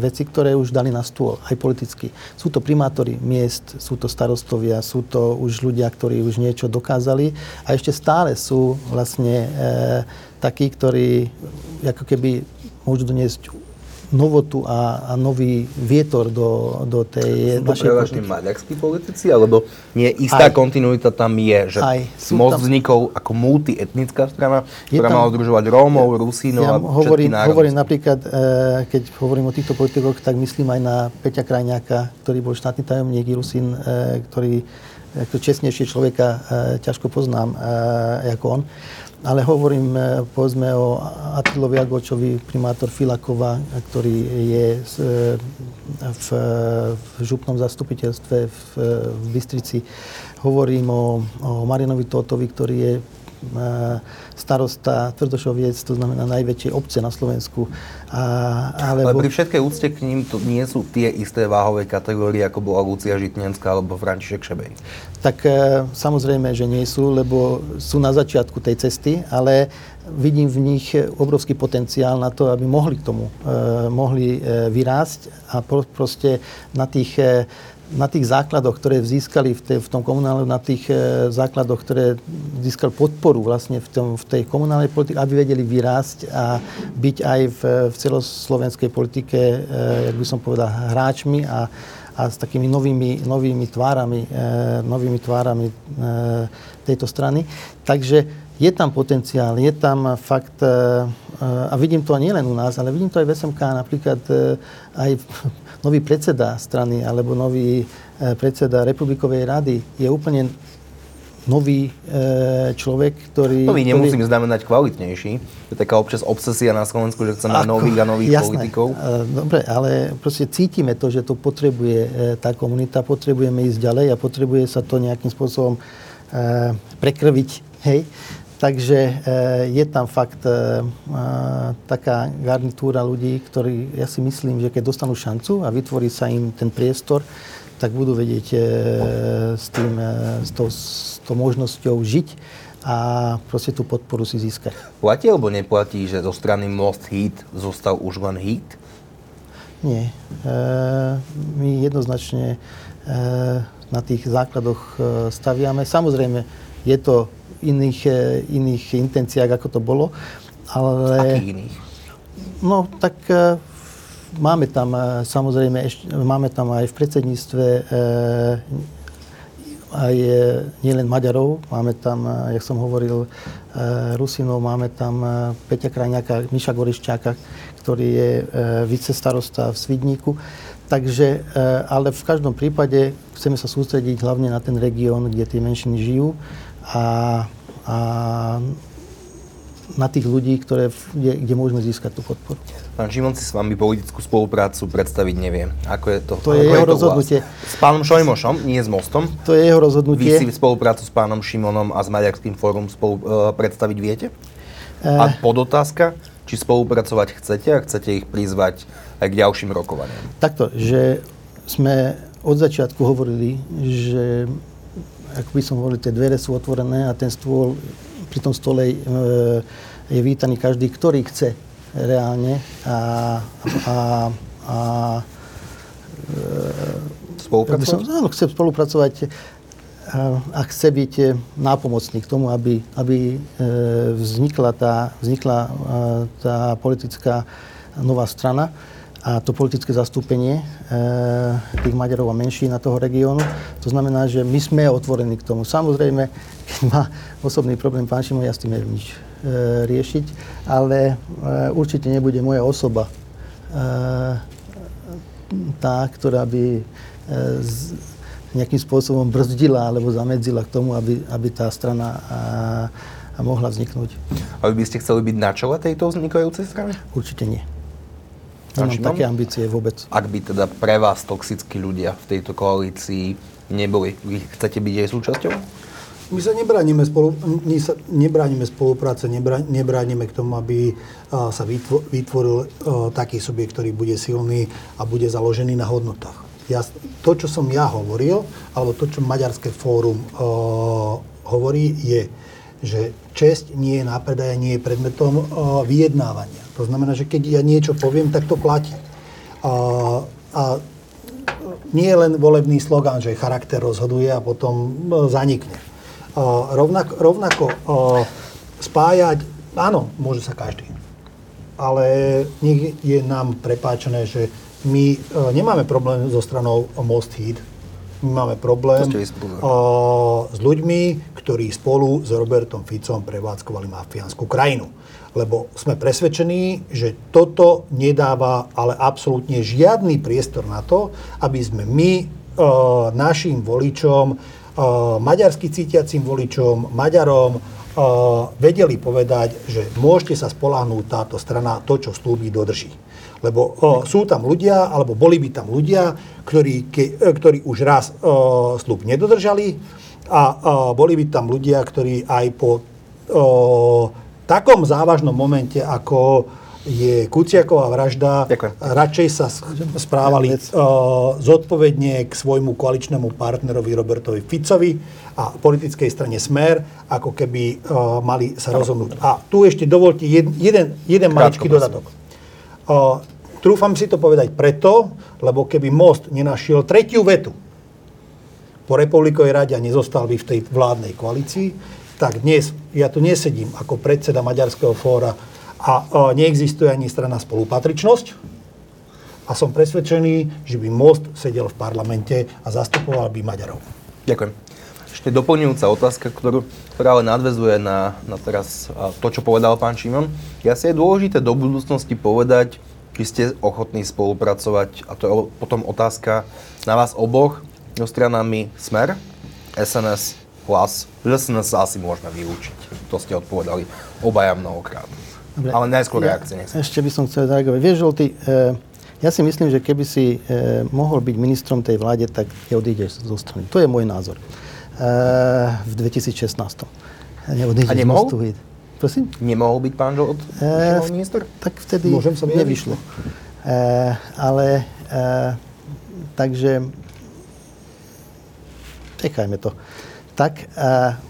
veci, ktoré už dali na stôl, aj politicky. Sú to primátori miest, sú to starostovia, sú to už ľudia, ktorí už niečo dokázali a ešte stále sú vlastne e, takí, ktorí ako keby môžu doniesť novotu a, a nový vietor do, do tej sú našej politiky. Sú maďarskí politici, alebo nie istá aj, kontinuita tam je, že aj, tam, vznikol ako multietnická strana, ktorá tam, mala združovať Rómov, Rusínov ja a hovorím, hovorím napríklad, e, keď hovorím o týchto politikoch, tak myslím aj na Peťa Krajňáka, ktorý bol štátny tajomník Rusín, e, ktorý ako čestnejšie človeka e, ťažko poznám e, ako on. Ale hovorím, e, povedzme o Atilovi Agočovi, primátor Filakova, ktorý je e, v, v župnom zastupiteľstve v, v Bystrici. Hovorím o, o Marinovi Totovi, ktorý je starosta Tvrdošoviec, to znamená najväčšie obce na Slovensku. A, alebo... Ale pri všetkej úcte k ním to nie sú tie isté váhové kategórie, ako bola Lucia Žitňanská alebo František Šebej. Tak e, samozrejme, že nie sú, lebo sú na začiatku tej cesty, ale vidím v nich obrovský potenciál na to, aby mohli k tomu e, mohli e, vyrásť a pro, proste na tých e, na tých základoch, ktoré získali v, te, v tom komunálnom, na tých e, základoch, ktoré získali podporu vlastne v, tom, v tej komunálnej politike, aby vedeli vyrásť a byť aj v, v celoslovenskej politike, e, jak by som povedal, hráčmi a, a s takými novými, novými tvárami, e, novými tvárami e, tejto strany. Takže je tam potenciál, je tam fakt, e, e a vidím to nie len u nás, ale vidím to aj v SMK, napríklad e, aj nový predseda strany alebo nový e, predseda Republikovej rady je úplne nový e, človek, ktorý... Nový nemusím ktorý... znamenať kvalitnejší. Je taká občas obsesia na Slovensku, že chceme nových a nových jasné. politikov. E, dobre, ale proste cítime to, že to potrebuje e, tá komunita, potrebujeme ísť ďalej a potrebuje sa to nejakým spôsobom e, prekrviť. Hej? Takže e, je tam fakt e, taká garnitúra ľudí, ktorí, ja si myslím, že keď dostanú šancu a vytvorí sa im ten priestor, tak budú vedieť s, tým, s, tou, s tou možnosťou žiť a proste tú podporu si získať. Platí alebo neplatí, že zo strany Most Heat zostal už len Heat? Nie. E, my jednoznačne e, na tých základoch e, staviame. Samozrejme, je to iných, e, iných intenciách, ako to bolo, ale... Akých iných? No, tak e, máme tam e, samozrejme, eš, máme tam aj v predsedníctve aj nielen Maďarov, máme tam, jak som hovoril, Rusinov, máme tam Peťa Krajňáka, Miša Gorišťáka, ktorý je vicestarosta v Svidníku. Takže, ale v každom prípade chceme sa sústrediť hlavne na ten región, kde tie menšiny žijú a, a na tých ľudí, ktoré, kde, kde môžeme získať tú podporu. Pán Šimon si s vami politickú spoluprácu predstaviť nevie. Ako je to? To je jeho je to rozhodnutie. S pánom Šojmošom, nie s Mostom? To je jeho rozhodnutie. Vy si spoluprácu s pánom Šimonom a s Maďarským fórum spolu, uh, predstaviť viete? Uh, a podotázka, či spolupracovať chcete a chcete ich prizvať aj k ďalším rokovaniam? Takto, že sme od začiatku hovorili, že ako by som hovoril, tie dvere sú otvorené a ten stôl pri tom stole e, je vítaný každý, ktorý chce reálne a, a, a e, spolupracovať? Som, áno, chce spolupracovať a, chce byť nápomocný k tomu, aby, aby e, vznikla, tá, vznikla tá politická nová strana a to politické zastúpenie e, tých Maďarov a menšín na toho regiónu. To znamená, že my sme otvorení k tomu. Samozrejme, keď má osobný problém pán Šimon, ja s tým neviem nič e, riešiť, ale e, určite nebude moja osoba tá, ktorá by z, nejakým spôsobom brzdila alebo zamedzila k tomu, aby, aby tá strana a, a mohla vzniknúť. A by ste chceli byť na čele tejto vznikajúcej strany? Určite nie. Nemám také ambície vôbec. Ak by teda pre vás toxickí ľudia v tejto koalícii neboli, vy chcete byť jej súčasťou? My sa nebránime, spolu, my sa nebránime spolupráce, nebránime k tomu, aby sa vytvoril taký subjekt, ktorý bude silný a bude založený na hodnotách. Ja, to, čo som ja hovoril, alebo to, čo Maďarské fórum hovorí, je, že česť nie je nápredaj nie je predmetom vyjednávania. To znamená, že keď ja niečo poviem, tak to platí. A, a nie je len volebný slogán, že charakter rozhoduje a potom e, zanikne. A rovnako rovnako a, spájať, áno, môže sa každý. Ale nech je nám prepáčené, že my e, nemáme problém so stranou Most Heat. My máme problém a, s ľuďmi, ktorí spolu s Robertom Ficom prevádzkovali mafiánsku krajinu lebo sme presvedčení, že toto nedáva ale absolútne žiadny priestor na to, aby sme my e, našim voličom, e, maďarsky cítiacim voličom, Maďarom, e, vedeli povedať, že môžete sa spolahnúť táto strana, to, čo slúbi, dodrží. Lebo o, sú tam ľudia, alebo boli by tam ľudia, ktorí, ke, e, ktorí už raz o, slúb nedodržali a o, boli by tam ľudia, ktorí aj po o, takom závažnom momente, ako je Kuciaková vražda, Ďakujem. radšej sa správali uh, zodpovedne k svojmu koaličnému partnerovi Robertovi Ficovi a politickej strane Smer, ako keby uh, mali sa rozhodnúť. A tu ešte dovolte jed, jeden, jeden maličký dodatok. Uh, trúfam si to povedať preto, lebo keby Most nenašiel tretiu vetu po Republikovej rade a nezostal by v tej vládnej koalícii, tak dnes ja tu nesedím ako predseda Maďarského fóra a neexistuje ani strana spolupatričnosť a som presvedčený, že by Most sedel v parlamente a zastupoval by Maďarov. Ďakujem. Ešte doplňujúca otázka, ktorú, ktorá ale nadvezuje na, na teraz to, čo povedal pán Šimon. Ja si je dôležité do budúcnosti povedať, či ste ochotní spolupracovať, a to je potom otázka na vás oboch, so stranami Smer, SNS hlas, že sa asi môžeme vylúčiť. To ste odpovedali obaja mnohokrát. Dobre. Ale najskôr ja, reakcie. Nechcem. Ešte by som chcel zareagovať. Vieš, Žolty, e, ja si myslím, že keby si e, mohol byť ministrom tej vláde, tak odídeš zo strany. To je môj názor. E, v 2016. neodíde A z nemohol? hej. Prosím? Nemohol byť pán Žolt uh, minister? Tak vtedy Môžem sa vyjadriť? nevyšlo. E, ale e, takže nechajme to. Tak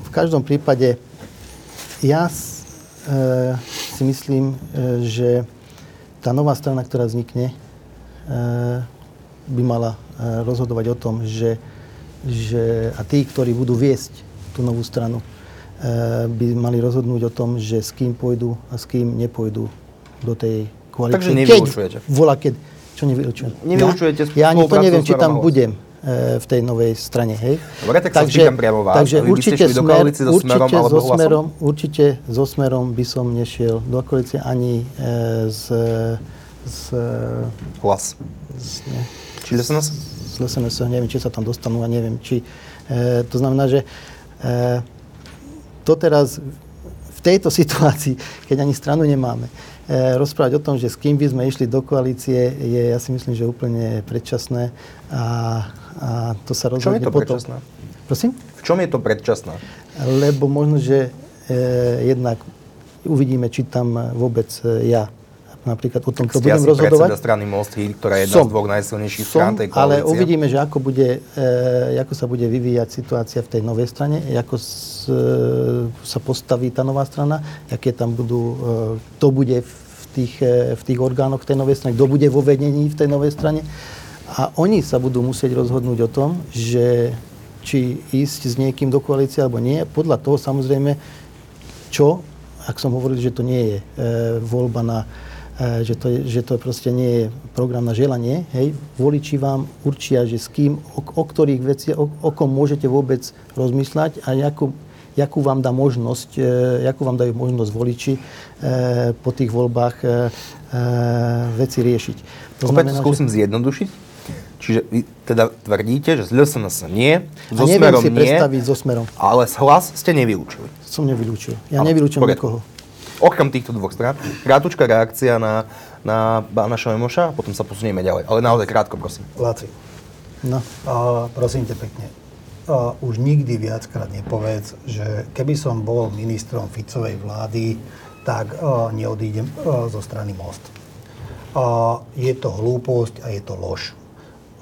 v každom prípade ja e, si myslím, e, že tá nová strana, ktorá vznikne, e, by mala rozhodovať o tom, že, že a tí, ktorí budú viesť tú novú stranu, by mali rozhodnúť o tom, že s kým pôjdu a s kým nepôjdu do tej koalície. Takže nevylučujete. Keď, vola, keď. Čo nevylučujem? Nevylučujete Ja, ja ani to neviem, či tam budem v tej novej strane, hej? Dobre, tak sa spýtam priamo vás. Takže určite, do smer, koalície so Smerom určite, so smerom, určite so Smerom by som nešiel do koalície ani e, z, z, Hlas. z, ne, Či nás? z SNS, neviem, či sa tam dostanú a neviem, či... E, to znamená, že e, to teraz v tejto situácii, keď ani stranu nemáme, e, rozprávať o tom, že s kým by sme išli do koalície, je, ja si myslím, že úplne predčasné a, a to sa V čom je rozhodne to potom... Prosím? V čom je to predčasné? Lebo možno, že e, jednak uvidíme, či tam vôbec e, ja napríklad o tomto budem rozhodovať. strany Most Híd, ktorá je jedna Som. z dvoch najsilnejších Som, strán tej koalície. ale uvidíme, že ako, bude, e, ako sa bude vyvíjať situácia v tej novej strane, ako s, e, sa postaví tá nová strana, aké tam budú, e, kto bude v tých, e, v tých orgánoch tej novej strany, kto bude vo vedení v tej novej strane. A oni sa budú musieť rozhodnúť o tom, že či ísť s niekým do koalície alebo nie. Podľa toho samozrejme, čo, ak som hovoril, že to nie je e, voľba na, e, že, to je, že to proste nie je program na želanie, hej, voliči vám určia, že s kým, o, o ktorých veci, o, o kom môžete vôbec rozmýšľať a jakú, jakú vám dá možnosť, e, jakú vám dajú možnosť voliči e, po tých voľbách e, e, veci riešiť. Opäť znamená, skúsim zjednodušiť. Čiže vy teda tvrdíte, že z LSNS nie, a so neviem Smerom si nie, predstaviť so smerom. ale s hlas ste nevylúčili. Som nevylúčil. Ja Áno, nevylúčujem nikoho. Okrem týchto dvoch strán. Krátučká reakcia na, na pána Šojmoša, potom sa posunieme ďalej. Ale naozaj krátko, prosím. Laci, No. a, prosím te pekne, a, už nikdy viackrát nepovedz, že keby som bol ministrom Ficovej vlády, tak a, neodídem a, zo strany Most. A, je to hlúposť a je to lož.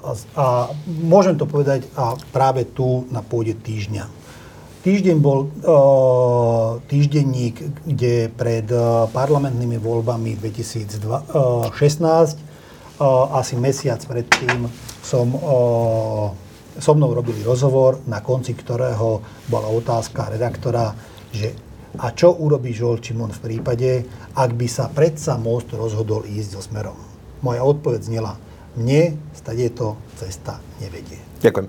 A, môžem to povedať a práve tu na pôde týždňa. Týždeň bol uh, týždenník, kde pred uh, parlamentnými voľbami 2016, uh, asi mesiac predtým, som, uh, so mnou robili rozhovor, na konci ktorého bola otázka redaktora, že a čo urobí Žol v prípade, ak by sa predsa Most rozhodol ísť so smerom. Moja odpoveď znela, mne stade to cesta nevedie. Ďakujem.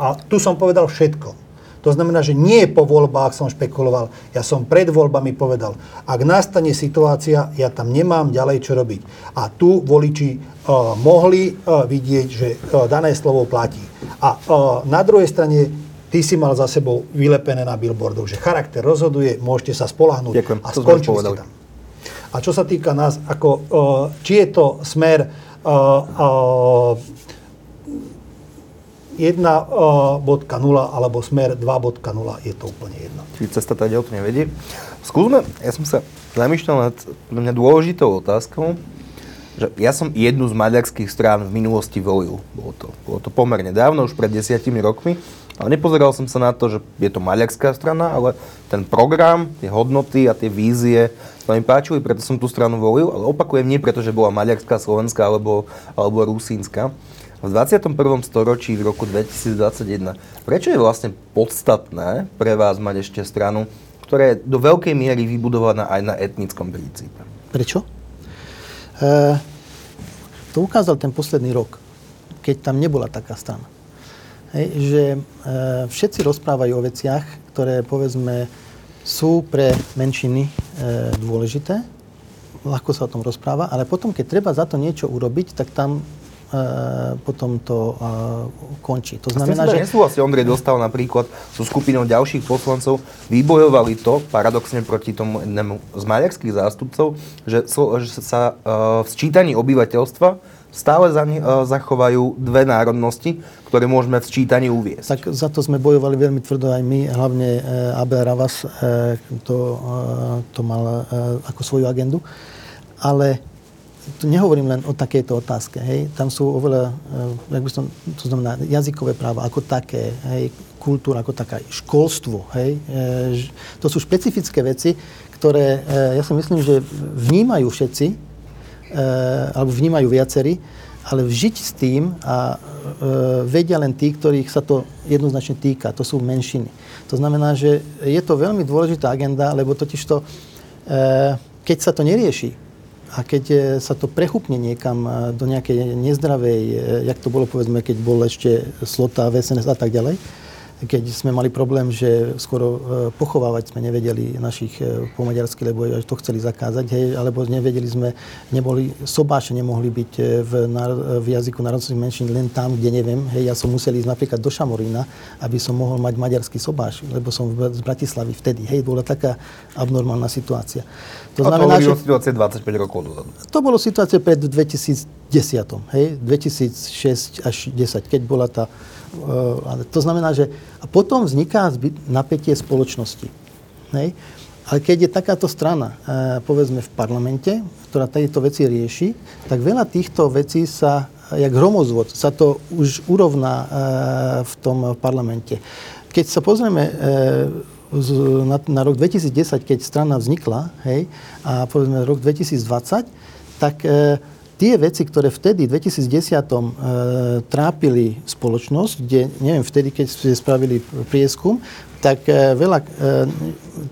A tu som povedal všetko. To znamená, že nie po voľbách som špekuloval. Ja som pred voľbami povedal, ak nastane situácia, ja tam nemám ďalej čo robiť. A tu voliči uh, mohli uh, vidieť, že uh, dané slovo platí. A na druhej strane ty si mal za sebou vylepené na billboardoch, že charakter rozhoduje, môžete sa spolahnúť. Ďakujem, A skončili ste tam. A čo sa týka nás, ako, či je to smer 1.0 alebo smer 2.0, je to úplne jedno. Čiže cesta tá to nevedie. Skúsme, ja som sa zamýšľal nad pre mňa dôležitou otázkou, že ja som jednu z maďarských strán v minulosti volil. Bolo to, bolo to pomerne dávno, už pred desiatimi rokmi. Ale nepozeral som sa na to, že je to maďarská strana, ale ten program, tie hodnoty a tie vízie sa mi páčili, preto som tú stranu volil. Ale opakujem, nie preto, že bola maďarská, slovenská alebo, alebo rusínska. V 21. storočí, v roku 2021, prečo je vlastne podstatné pre vás mať ešte stranu, ktorá je do veľkej miery vybudovaná aj na etnickom princípe? Prečo? E, to ukázal ten posledný rok, keď tam nebola taká strana. Hej, že e, všetci rozprávajú o veciach, ktoré povedzme sú pre menšiny e, dôležité, ľahko sa o tom rozpráva, ale potom, keď treba za to niečo urobiť, tak tam e, potom to e, končí. To že... znamená, že... nesúhlasí, Ondrej dostal napríklad so skupinou ďalších poslancov, vybojovali to paradoxne proti tomu jednému z maďarských zástupcov, že, že sa uh, v sčítaní obyvateľstva stále za, zachovajú dve národnosti, ktoré môžeme v sčítaní uviesť. Tak za to sme bojovali veľmi tvrdo aj my, hlavne Abel Ravas to, to mal ako svoju agendu. Ale tu nehovorím len o takejto otázke. Hej. Tam sú oveľa, jak by som, to znamená jazykové práva ako také, hej, kultúra ako taká, školstvo. Hej. E, to sú špecifické veci, ktoré e, ja si myslím, že vnímajú všetci, e, alebo vnímajú viacerí, ale vžiť s tým a e, vedia len tí, ktorých sa to jednoznačne týka. To sú menšiny. To znamená, že je to veľmi dôležitá agenda, lebo totižto, e, keď sa to nerieši, a keď e, sa to prechupne niekam e, do nejakej nezdravej, e, jak to bolo povedzme, keď bol ešte slota, VSNS a tak ďalej, keď sme mali problém, že skoro e, pochovávať sme nevedeli našich e, po maďarsky, lebo to chceli zakázať, hej, alebo nevedeli sme, neboli, sobáše nemohli byť e, v, v jazyku národnostných menšín len tam, kde neviem. Hej, ja som musel ísť napríklad do Šamorína, aby som mohol mať maďarský sobáš, lebo som z Bratislavy vtedy. Hej, bola taká abnormálna situácia. To znamená, to že... situácie 25 rokov dozadu. To bolo situácia pred 2010, hej, 2006 až 10, keď bola tá ale to znamená, že a potom vzniká napätie spoločnosti. Hej? Ale keď je takáto strana, e, povedzme v parlamente, ktorá tieto veci rieši, tak veľa týchto vecí sa, jak hromozvod, sa to už urovná e, v tom parlamente. Keď sa pozrieme e, na, na rok 2010, keď strana vznikla, hej, a povedzme rok 2020, tak tie veci, ktoré vtedy, v 2010 e, trápili spoločnosť, kde, neviem, vtedy, keď ste spravili prieskum, tak e, veľa, e,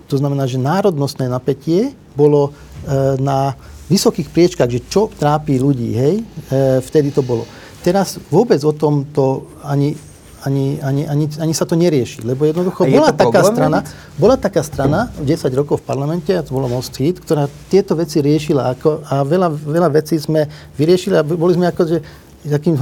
to znamená, že národnostné napätie bolo e, na vysokých priečkách, že čo trápi ľudí, hej, e, vtedy to bolo. Teraz vôbec o tom to ani ani, ani, ani, ani sa to nerieši. Lebo jednoducho bola taká, strana, bola taká strana 10 rokov v parlamente, a to bolo Most Hit, ktorá tieto veci riešila. Ako, a veľa, veľa vecí sme vyriešili a boli sme ako, že takým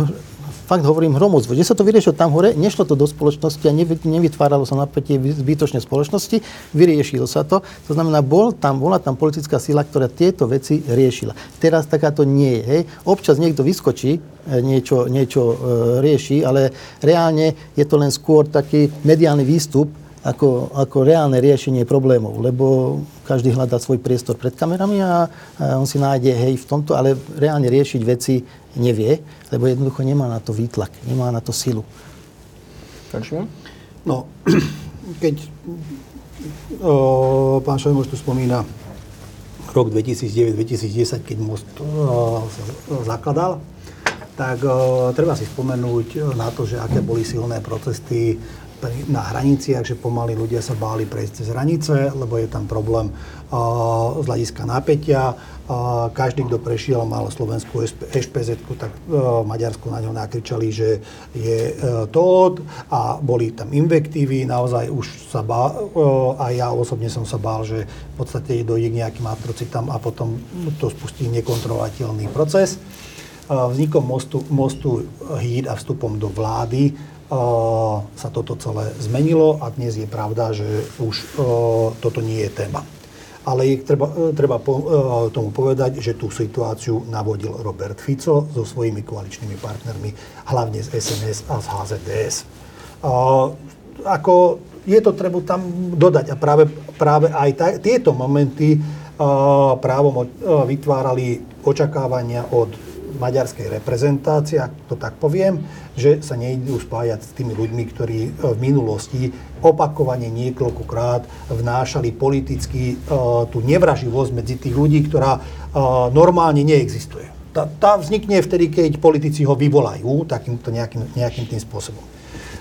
fakt hovorím hromozvo, že sa to vyriešilo tam hore, nešlo to do spoločnosti a nevytváralo sa napätie zbytočne spoločnosti, vyriešilo sa to. To znamená, bol tam, bola tam politická sila, ktorá tieto veci riešila. Teraz takáto nie je. Hej. Občas niekto vyskočí, e, niečo, niečo e, rieši, ale reálne je to len skôr taký mediálny výstup, ako, ako reálne riešenie problémov, lebo každý hľadá svoj priestor pred kamerami a, a on si nájde hej v tomto, ale reálne riešiť veci nevie, lebo jednoducho nemá na to výtlak, nemá na to silu. Takže? No, keď o, pán Šojmoš tu spomína rok 2009-2010, keď most o, sa zakladal, tak o, treba si spomenúť na to, že aké boli silné protesty na hraniciach, že pomaly ľudia sa báli prejsť cez hranice, lebo je tam problém z hľadiska napätia. Každý, kto prešiel, mal slovenskú ešpz tak uh, Maďarsku na ňo nakričali, že je uh, to a boli tam invektívy. Naozaj už sa bál, uh, a ja osobne som sa bál, že v podstate dojde k nejakým atrocitám a potom to spustí nekontrolovateľný proces. Vznikom mostu, mostu HÍD a vstupom do vlády sa toto celé zmenilo a dnes je pravda, že už toto nie je téma. Ale je treba, e, treba po, e, tomu povedať, že tú situáciu navodil Robert Fico so svojimi koaličnými partnermi, hlavne z SNS a z HZDS. Ako je to treba tam dodať a práve, práve aj ta, tieto momenty právom vytvárali očakávania od maďarskej reprezentácie, ak to tak poviem, že sa nejdú spájať s tými ľuďmi, ktorí e, v minulosti opakovane niekoľkokrát vnášali politicky uh, tú nevraživosť medzi tých ľudí, ktorá uh, normálne neexistuje. Tá, tá vznikne vtedy, keď politici ho vyvolajú takýmto nejakým, nejakým tým spôsobom.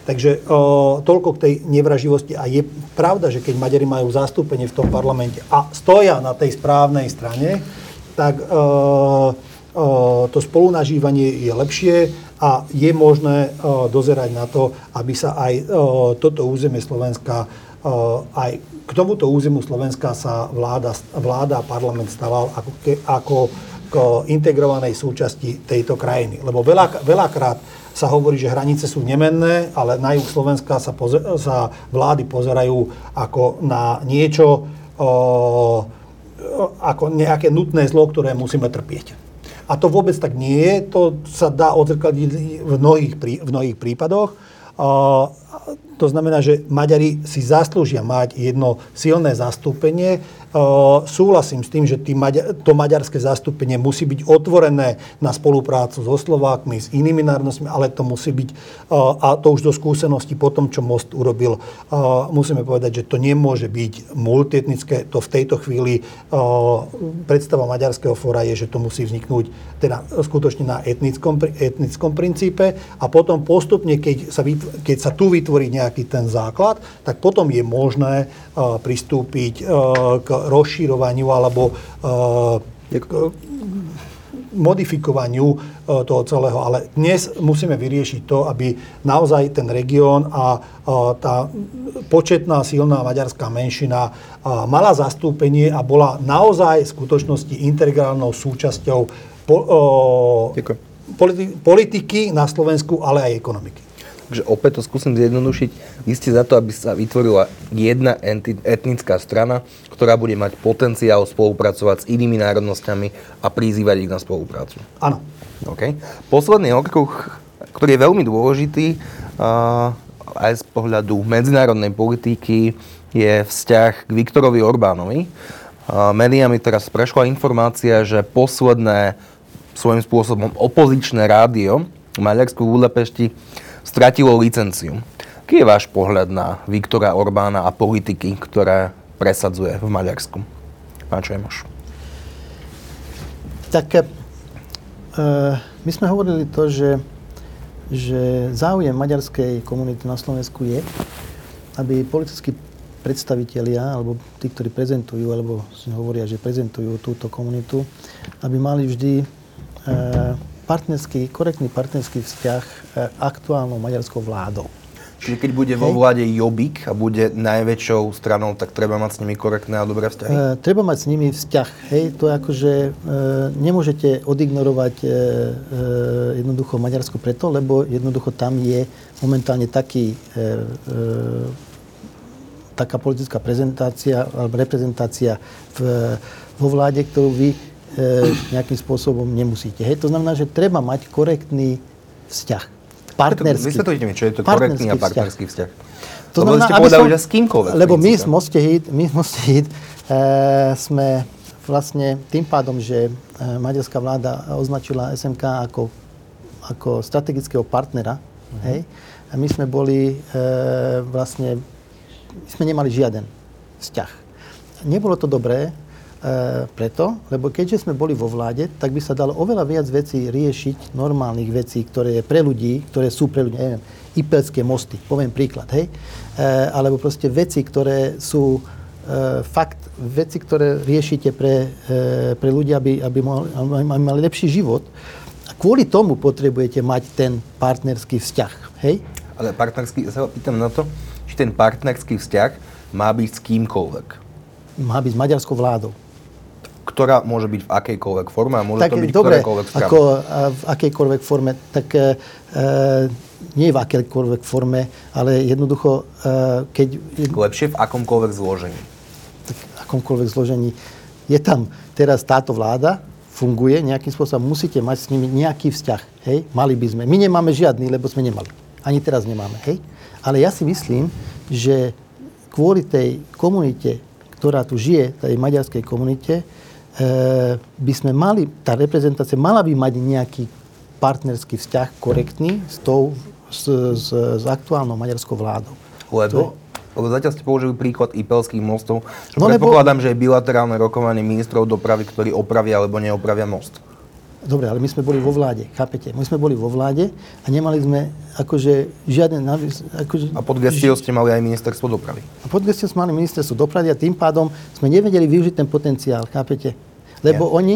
Takže uh, toľko k tej nevraživosti. A je pravda, že keď Maďari majú zastúpenie v tom parlamente a stoja na tej správnej strane, tak uh, to spolunažívanie je lepšie a je možné dozerať na to, aby sa aj toto územie Slovenska, aj k tomuto územu Slovenska sa vláda, vláda a parlament staval ako, ako k integrovanej súčasti tejto krajiny. Lebo veľa, veľakrát sa hovorí, že hranice sú nemenné, ale na juh Slovenska sa, pozer, sa vlády pozerajú ako na niečo, ako nejaké nutné zlo, ktoré musíme trpieť. A to vôbec tak nie je, to sa dá odzrkadiť v mnohých, prí, v mnohých prípadoch. Uh, to znamená, že Maďari si zaslúžia mať jedno silné zastúpenie súhlasím s tým, že to maďarské zastúpenie musí byť otvorené na spoluprácu so Slovákmi, s inými národnostmi, ale to musí byť, a to už do skúsenosti po tom, čo Most urobil, musíme povedať, že to nemôže byť multietnické. To v tejto chvíli predstava maďarského fóra je, že to musí vzniknúť teda skutočne na etnickom, etnickom princípe a potom postupne, keď sa, keď sa tu vytvorí nejaký ten základ, tak potom je možné pristúpiť k rozširovaniu alebo e, k modifikovaniu e, toho celého. Ale dnes musíme vyriešiť to, aby naozaj ten región a tá početná, silná maďarská menšina mala zastúpenie a bola naozaj v skutočnosti integrálnou súčasťou politiky na Slovensku, ale aj ekonomiky. Takže opäť to skúsim zjednodušiť. Ste za to, aby sa vytvorila jedna etnická strana, ktorá bude mať potenciál spolupracovať s inými národnosťami a prizývať ich na spoluprácu. Áno. Okay. Posledný okruh, ktorý je veľmi dôležitý uh, aj z pohľadu medzinárodnej politiky, je vzťah k Viktorovi Orbánovi. Uh, médiami teraz prešla informácia, že posledné svojím spôsobom opozičné rádio v Maďarsku v Budapešti stratilo licenciu. Aký je váš pohľad na Viktora Orbána a politiky, ktoré presadzuje v Maďarsku? Pán Čemoš. Tak e, my sme hovorili to, že, že záujem maďarskej komunity na Slovensku je, aby politickí predstavitelia, alebo tí, ktorí prezentujú, alebo si hovoria, že prezentujú túto komunitu, aby mali vždy e, partnerský, korektný partnerský vzťah e, aktuálnou maďarskou vládou. Čiže keď bude vo vláde Jobbik a bude najväčšou stranou, tak treba mať s nimi korektné a dobré vzťahy? E, treba mať s nimi vzťah. Hej, to je ako, že e, nemôžete odignorovať e, e, jednoducho Maďarsko preto, lebo jednoducho tam je momentálne taký, e, e, taká politická prezentácia alebo reprezentácia v, vo vláde, ktorú vy e, nejakým spôsobom nemusíte. Hej? To znamená, že treba mať korektný vzťah. Partnerský. Vysvetlite mi, čo je to korektný a partnerský vzťah. To lebo znamená, ste povedali, že s kýmkoľvek. Lebo my z Moste Hit, my z Moste Hit e, sme vlastne tým pádom, že e, maďarská vláda označila SMK ako, ako strategického partnera, uh-huh. hej, a my sme boli e, vlastne, my sme nemali žiaden vzťah. Nebolo to dobré, preto, lebo keďže sme boli vo vláde, tak by sa dalo oveľa viac vecí riešiť, normálnych vecí, ktoré je pre ľudí, ktoré sú pre ľudí, neviem, Ipelské mosty, poviem príklad, hej, e, alebo proste veci, ktoré sú e, fakt, veci, ktoré riešite pre, e, pre ľudí, aby, aby, mohli, aby mali lepší život. A kvôli tomu potrebujete mať ten partnerský vzťah, hej? Ale partnerský, sa pýtam na to, či ten partnerský vzťah má byť s kýmkoľvek. Má byť s maďarskou vládou ktorá môže byť v akejkoľvek forme a môže tak, to byť dobre, ktorékoľvek strana. ako v akejkoľvek forme, tak e, nie v akejkoľvek forme, ale jednoducho, e, keď... Lepšie v akomkoľvek zložení. Tak akomkoľvek zložení. Je tam teraz táto vláda, funguje nejakým spôsobom, musíte mať s nimi nejaký vzťah. Hej? Mali by sme. My nemáme žiadny, lebo sme nemali. Ani teraz nemáme. Hej? Ale ja si myslím, že kvôli tej komunite, ktorá tu žije, tej maďarskej komunite, by sme mali, tá reprezentácia mala by mať nejaký partnerský vzťah korektný s, tou, s, s, s aktuálnou maďarskou vládou. Lebo? Lebo zatiaľ ste použili príklad Ipelských mostov. Čo no, predpokladám, lebo... že je bilaterálne rokovanie ministrov dopravy, ktorí opravia alebo neopravia most. Dobre, ale my sme boli vo vláde, chápete? My sme boli vo vláde a nemali sme akože žiadne... Akože, a pod gestiou ste mali aj ministerstvo dopravy. A pod gestiou sme mali ministerstvo dopravy a tým pádom sme nevedeli využiť ten potenciál, chápete? Lebo ja. oni...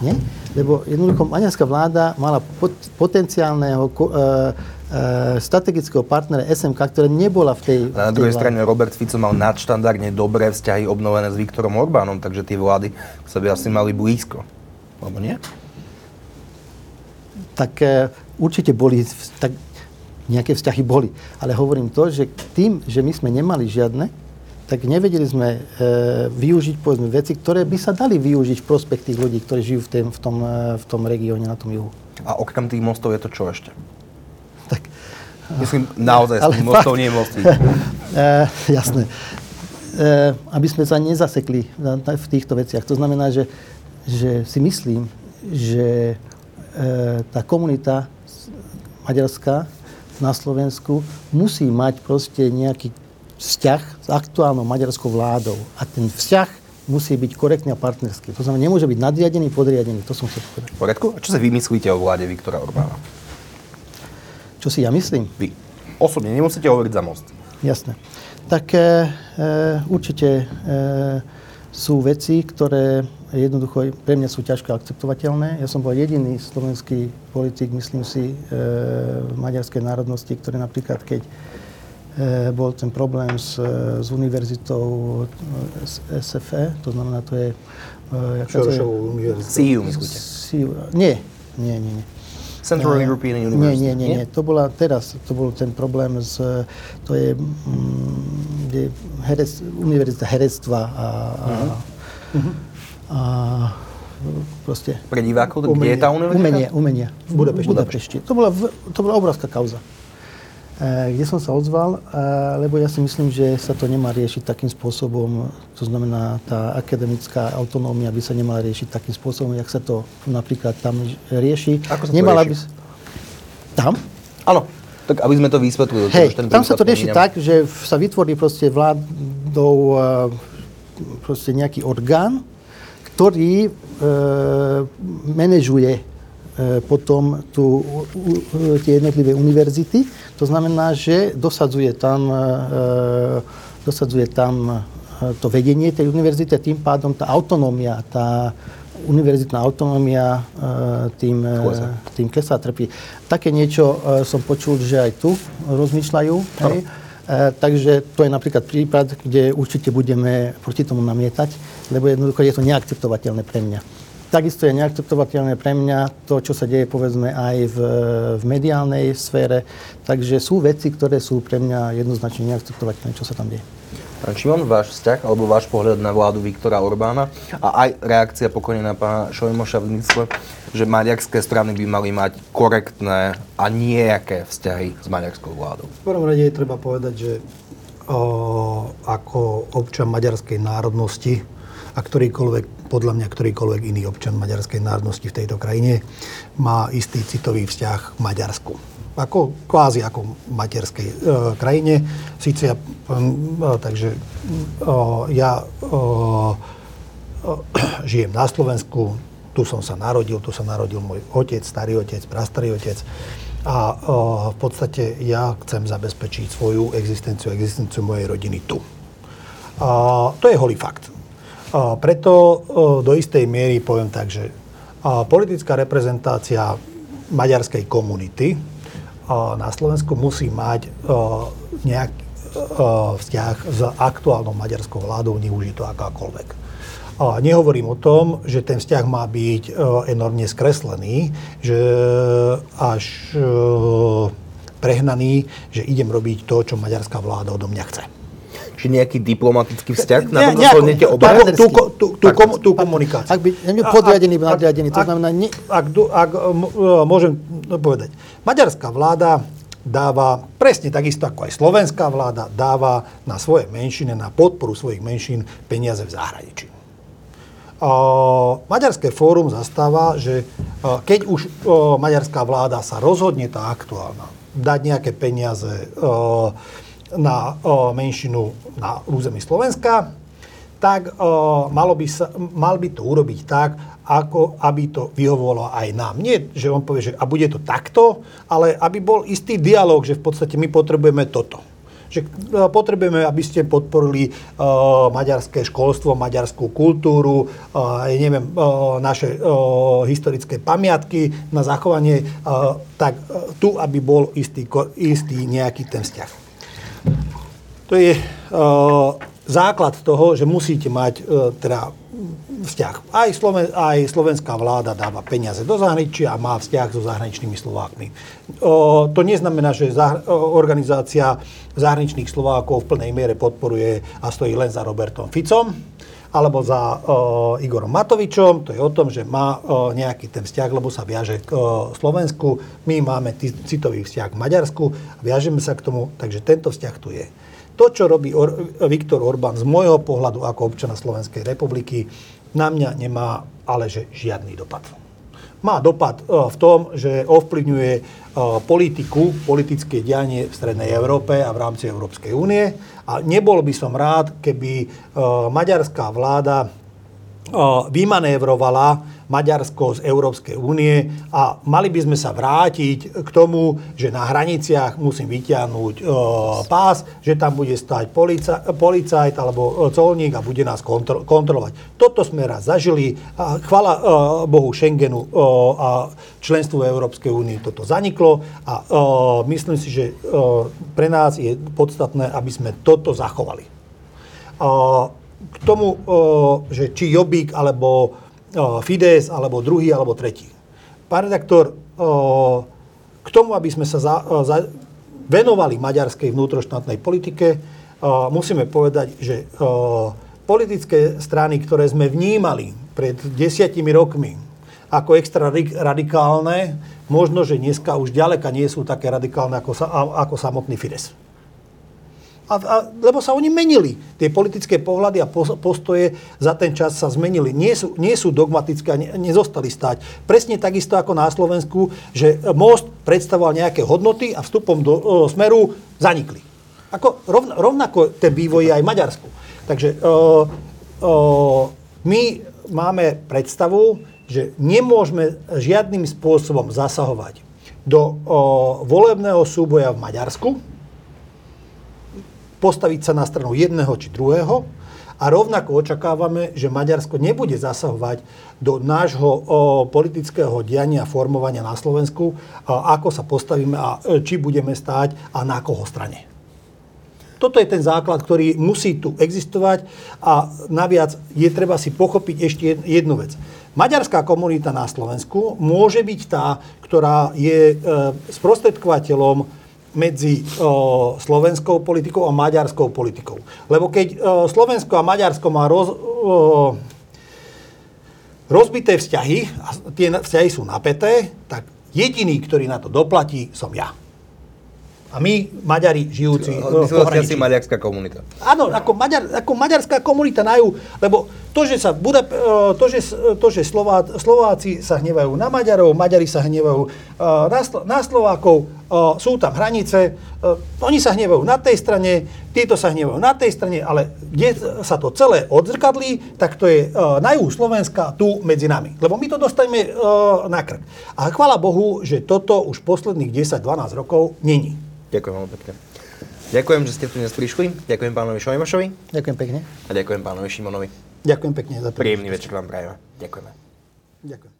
Nie? Lebo jednoducho maďarská vláda mala pot, potenciálneho uh, strategického partnera SMK, ktorá nebola v tej... A na druhej strane Robert Fico mal nadštandardne dobré vzťahy obnovené s Viktorom Orbánom, takže tie vlády sa by asi mali blízko. Alebo nie? Tak uh, určite boli, tak nejaké vzťahy boli. Ale hovorím to, že tým, že my sme nemali žiadne, tak nevedeli sme e, využiť povedzme, veci, ktoré by sa dali využiť v prospech tých ľudí, ktorí žijú v, tém, v, tom, e, v tom regióne, na tom juhu. A okrem tých mostov je to čo ešte? Tak, Myslím, naozaj z tých mostov nie je mostík. e, jasné. E, aby sme sa nezasekli na, na, v týchto veciach. To znamená, že, že si myslím, že e, tá komunita maďarská na Slovensku musí mať proste nejaký vzťah s aktuálnou maďarskou vládou. A ten vzťah musí byť korektný a partnerský. To znamená, nemôže byť nadriadený, podriadený. To som chcel povedať. Poriadku? A čo si vymyslíte o vláde Viktora Orbána? Čo si ja myslím? Vy. Osobne, nemusíte hovoriť za most. Jasné. Tak e, e, určite e, sú veci, ktoré jednoducho pre mňa sú ťažko akceptovateľné. Ja som bol jediný slovenský politik, myslím si, e, maďarskej národnosti, ktorý napríklad, keď E, bol ten problém s, s univerzitou s SFE, to znamená, to je... E, Šorošovou univerzitou. CIU, myslíte? Nie, nie, nie, nie. Central uh, European University. Nie, nie, nie, nie. To bola teraz, to bol ten problém s, to je, mm, je herec, univerzita herectva a, a, uh-huh. A proste... Pre divákov, kde je tá univerzita? Umenie, umenia. V Budapešti. Budapešti. To bola, to bola obrovská kauza. Eh, kde som sa ozval, eh, lebo ja si myslím, že sa to nemá riešiť takým spôsobom, to znamená, tá akademická autonómia by sa nemala riešiť takým spôsobom, jak sa to napríklad tam rieši. Ako sa to Nemala rieši? By... Tam? Áno, tak aby sme to vysvetlili. Hej, tam sa to rieši tak, že sa vytvorí proste vládou eh, proste nejaký orgán, ktorý e, manažuje E, potom tu, tie jednotlivé univerzity. To znamená, že dosadzuje tam, e, dosadzuje tam e, to vedenie tej univerzity a tým pádom tá autonómia, tá univerzitná autonómia tým, tým klesá, trpí. Také niečo som počul, že aj tu rozmýšľajú. Hej? takže to je napríklad prípad, kde určite budeme proti tomu namietať, lebo jednoducho je to neakceptovateľné pre mňa. Takisto je neakceptovateľné pre mňa to, čo sa deje povedzme aj v, v mediálnej sfére. Takže sú veci, ktoré sú pre mňa jednoznačne neakceptovateľné, čo sa tam deje. Pán Šimon, váš vzťah alebo váš pohľad na vládu Viktora Orbána a aj reakcia pokojne na pána Šojmoša v zmysle, že maďarské strany by mali mať korektné a nejaké vzťahy s maďarskou vládou? V prvom rade je treba povedať, že o, ako občan maďarskej národnosti a ktorýkoľvek podľa mňa ktorýkoľvek iný občan maďarskej národnosti v tejto krajine má istý citový vzťah k Maďarsku. Ako, kvázi ako materskej e, krajine. Sice ja, e, takže e, ja e, e, žijem na Slovensku, tu som sa narodil, tu sa narodil môj otec, starý otec, prastarý otec. A e, v podstate ja chcem zabezpečiť svoju existenciu, existenciu mojej rodiny tu. A to je holý fakt. A preto do istej miery poviem tak, že politická reprezentácia maďarskej komunity na Slovensku musí mať nejaký vzťah s aktuálnou maďarskou vládou, nech to akákoľvek. Nehovorím o tom, že ten vzťah má byť enormne skreslený, že až prehnaný, že idem robiť to, čo maďarská vláda odo mňa chce či nejaký diplomatický vzťah? Na tom zhodnete oba? Tú, tú, tú, tú, kom, tú komunikáciu. Ak by podriadený, nadriadený, to znamená... Nie... Ak, ak, ak e, môžem povedať, maďarská vláda dáva, presne takisto ako aj slovenská vláda, dáva na svoje menšiny, na podporu svojich menšín peniaze v zahraničí. Uh, Maďarské fórum zastáva, že uh, keď už uh, maďarská vláda sa rozhodne, tá aktuálna, dať nejaké peniaze uh, na o, menšinu na území Slovenska, tak o, malo by sa, mal by to urobiť tak, ako aby to vyhovovalo aj nám. Nie, že on povie, že a bude to takto, ale aby bol istý dialog, že v podstate my potrebujeme toto. Že potrebujeme, aby ste podporili uh, maďarské školstvo, maďarskú kultúru, uh, neviem, uh, naše uh, historické pamiatky na zachovanie, uh, tak uh, tu, aby bol istý, istý nejaký ten vzťah. To je uh, základ toho, že musíte mať uh, teda vzťah. Aj, Sloven, aj slovenská vláda dáva peniaze do zahraničia a má vzťah so zahraničnými Slovákmi. O, to neznamená, že zahr- organizácia zahraničných Slovákov v plnej miere podporuje a stojí len za Robertom Ficom alebo za uh, Igorom Matovičom. To je o tom, že má uh, nejaký ten vzťah, lebo sa viaže k uh, Slovensku. My máme t- citový vzťah k Maďarsku, viažeme sa k tomu, takže tento vzťah tu je. To, čo robí Or- Viktor Orbán z môjho pohľadu ako občana Slovenskej republiky, na mňa nemá ale že žiadny dopad. Má dopad v tom, že ovplyvňuje politiku, politické dianie v Strednej Európe a v rámci Európskej únie. A nebol by som rád, keby maďarská vláda vymanévrovala Maďarsko z Európskej únie a mali by sme sa vrátiť k tomu, že na hraniciach musím vyťahnuť e, pás, že tam bude stať polica, policajt alebo colník a bude nás kontro, kontrolovať. Toto sme raz zažili. A chvala e, Bohu Schengenu e, a členstvu Európskej únie toto zaniklo a e, myslím si, že e, pre nás je podstatné, aby sme toto zachovali. E, k tomu, že či Jobík alebo Fides, alebo druhý, alebo tretí. Pán redaktor, k tomu, aby sme sa za, za, venovali maďarskej vnútroštátnej politike, musíme povedať, že politické strany, ktoré sme vnímali pred desiatimi rokmi ako extra radikálne, možno, že dneska už ďaleka nie sú také radikálne ako, ako samotný Fides. A, a, lebo sa oni menili. Tie politické pohľady a postoje za ten čas sa zmenili. Nie sú, nie sú dogmatické a ne, nezostali stať. Presne takisto ako na Slovensku, že most predstavoval nejaké hodnoty a vstupom do o, smeru zanikli. Ako, rovn, rovnako ten vývoj je aj v Maďarsku. Takže o, o, my máme predstavu, že nemôžeme žiadnym spôsobom zasahovať do o, volebného súboja v Maďarsku, postaviť sa na stranu jedného či druhého a rovnako očakávame, že Maďarsko nebude zasahovať do nášho o, politického diania a formovania na Slovensku, a ako sa postavíme a e, či budeme stáť a na koho strane. Toto je ten základ, ktorý musí tu existovať a naviac je treba si pochopiť ešte jednu vec. Maďarská komunita na Slovensku môže byť tá, ktorá je e, sprostredkovateľom medzi o, slovenskou politikou a maďarskou politikou. Lebo keď o, Slovensko a Maďarsko má roz, o, rozbité vzťahy, a tie vzťahy sú napäté, tak jediný, ktorý na to doplatí, som ja. A my, Maďari, žijúci v pohraničí. maďarská komunita. Áno, ako, Maďar, ako maďarská komunita na ju, lebo to, že, sa Buda, e, to, že, to, že Slová, Slováci sa hnevajú na Maďarov, Maďari sa hnevajú e, na, na Slovákov, e, sú tam hranice, oni sa hnevajú na tej strane, títo sa hnevajú na tej strane, ale kde sa to celé odzrkadlí, tak to je na juhu Slovenska, tu medzi nami. Lebo my to dostaneme na krk. A chvála Bohu, že toto už posledných 10-12 rokov není. Ďakujem veľmi pekne. Ďakujem, že ste tu dnes prišli. Ďakujem pánovi Šojmašovi. Ďakujem pekne. A ďakujem pánovi Šimonovi. Ďakujem pekne za Príjemný večer vám prajeme. Ďakujeme. Ďakujem.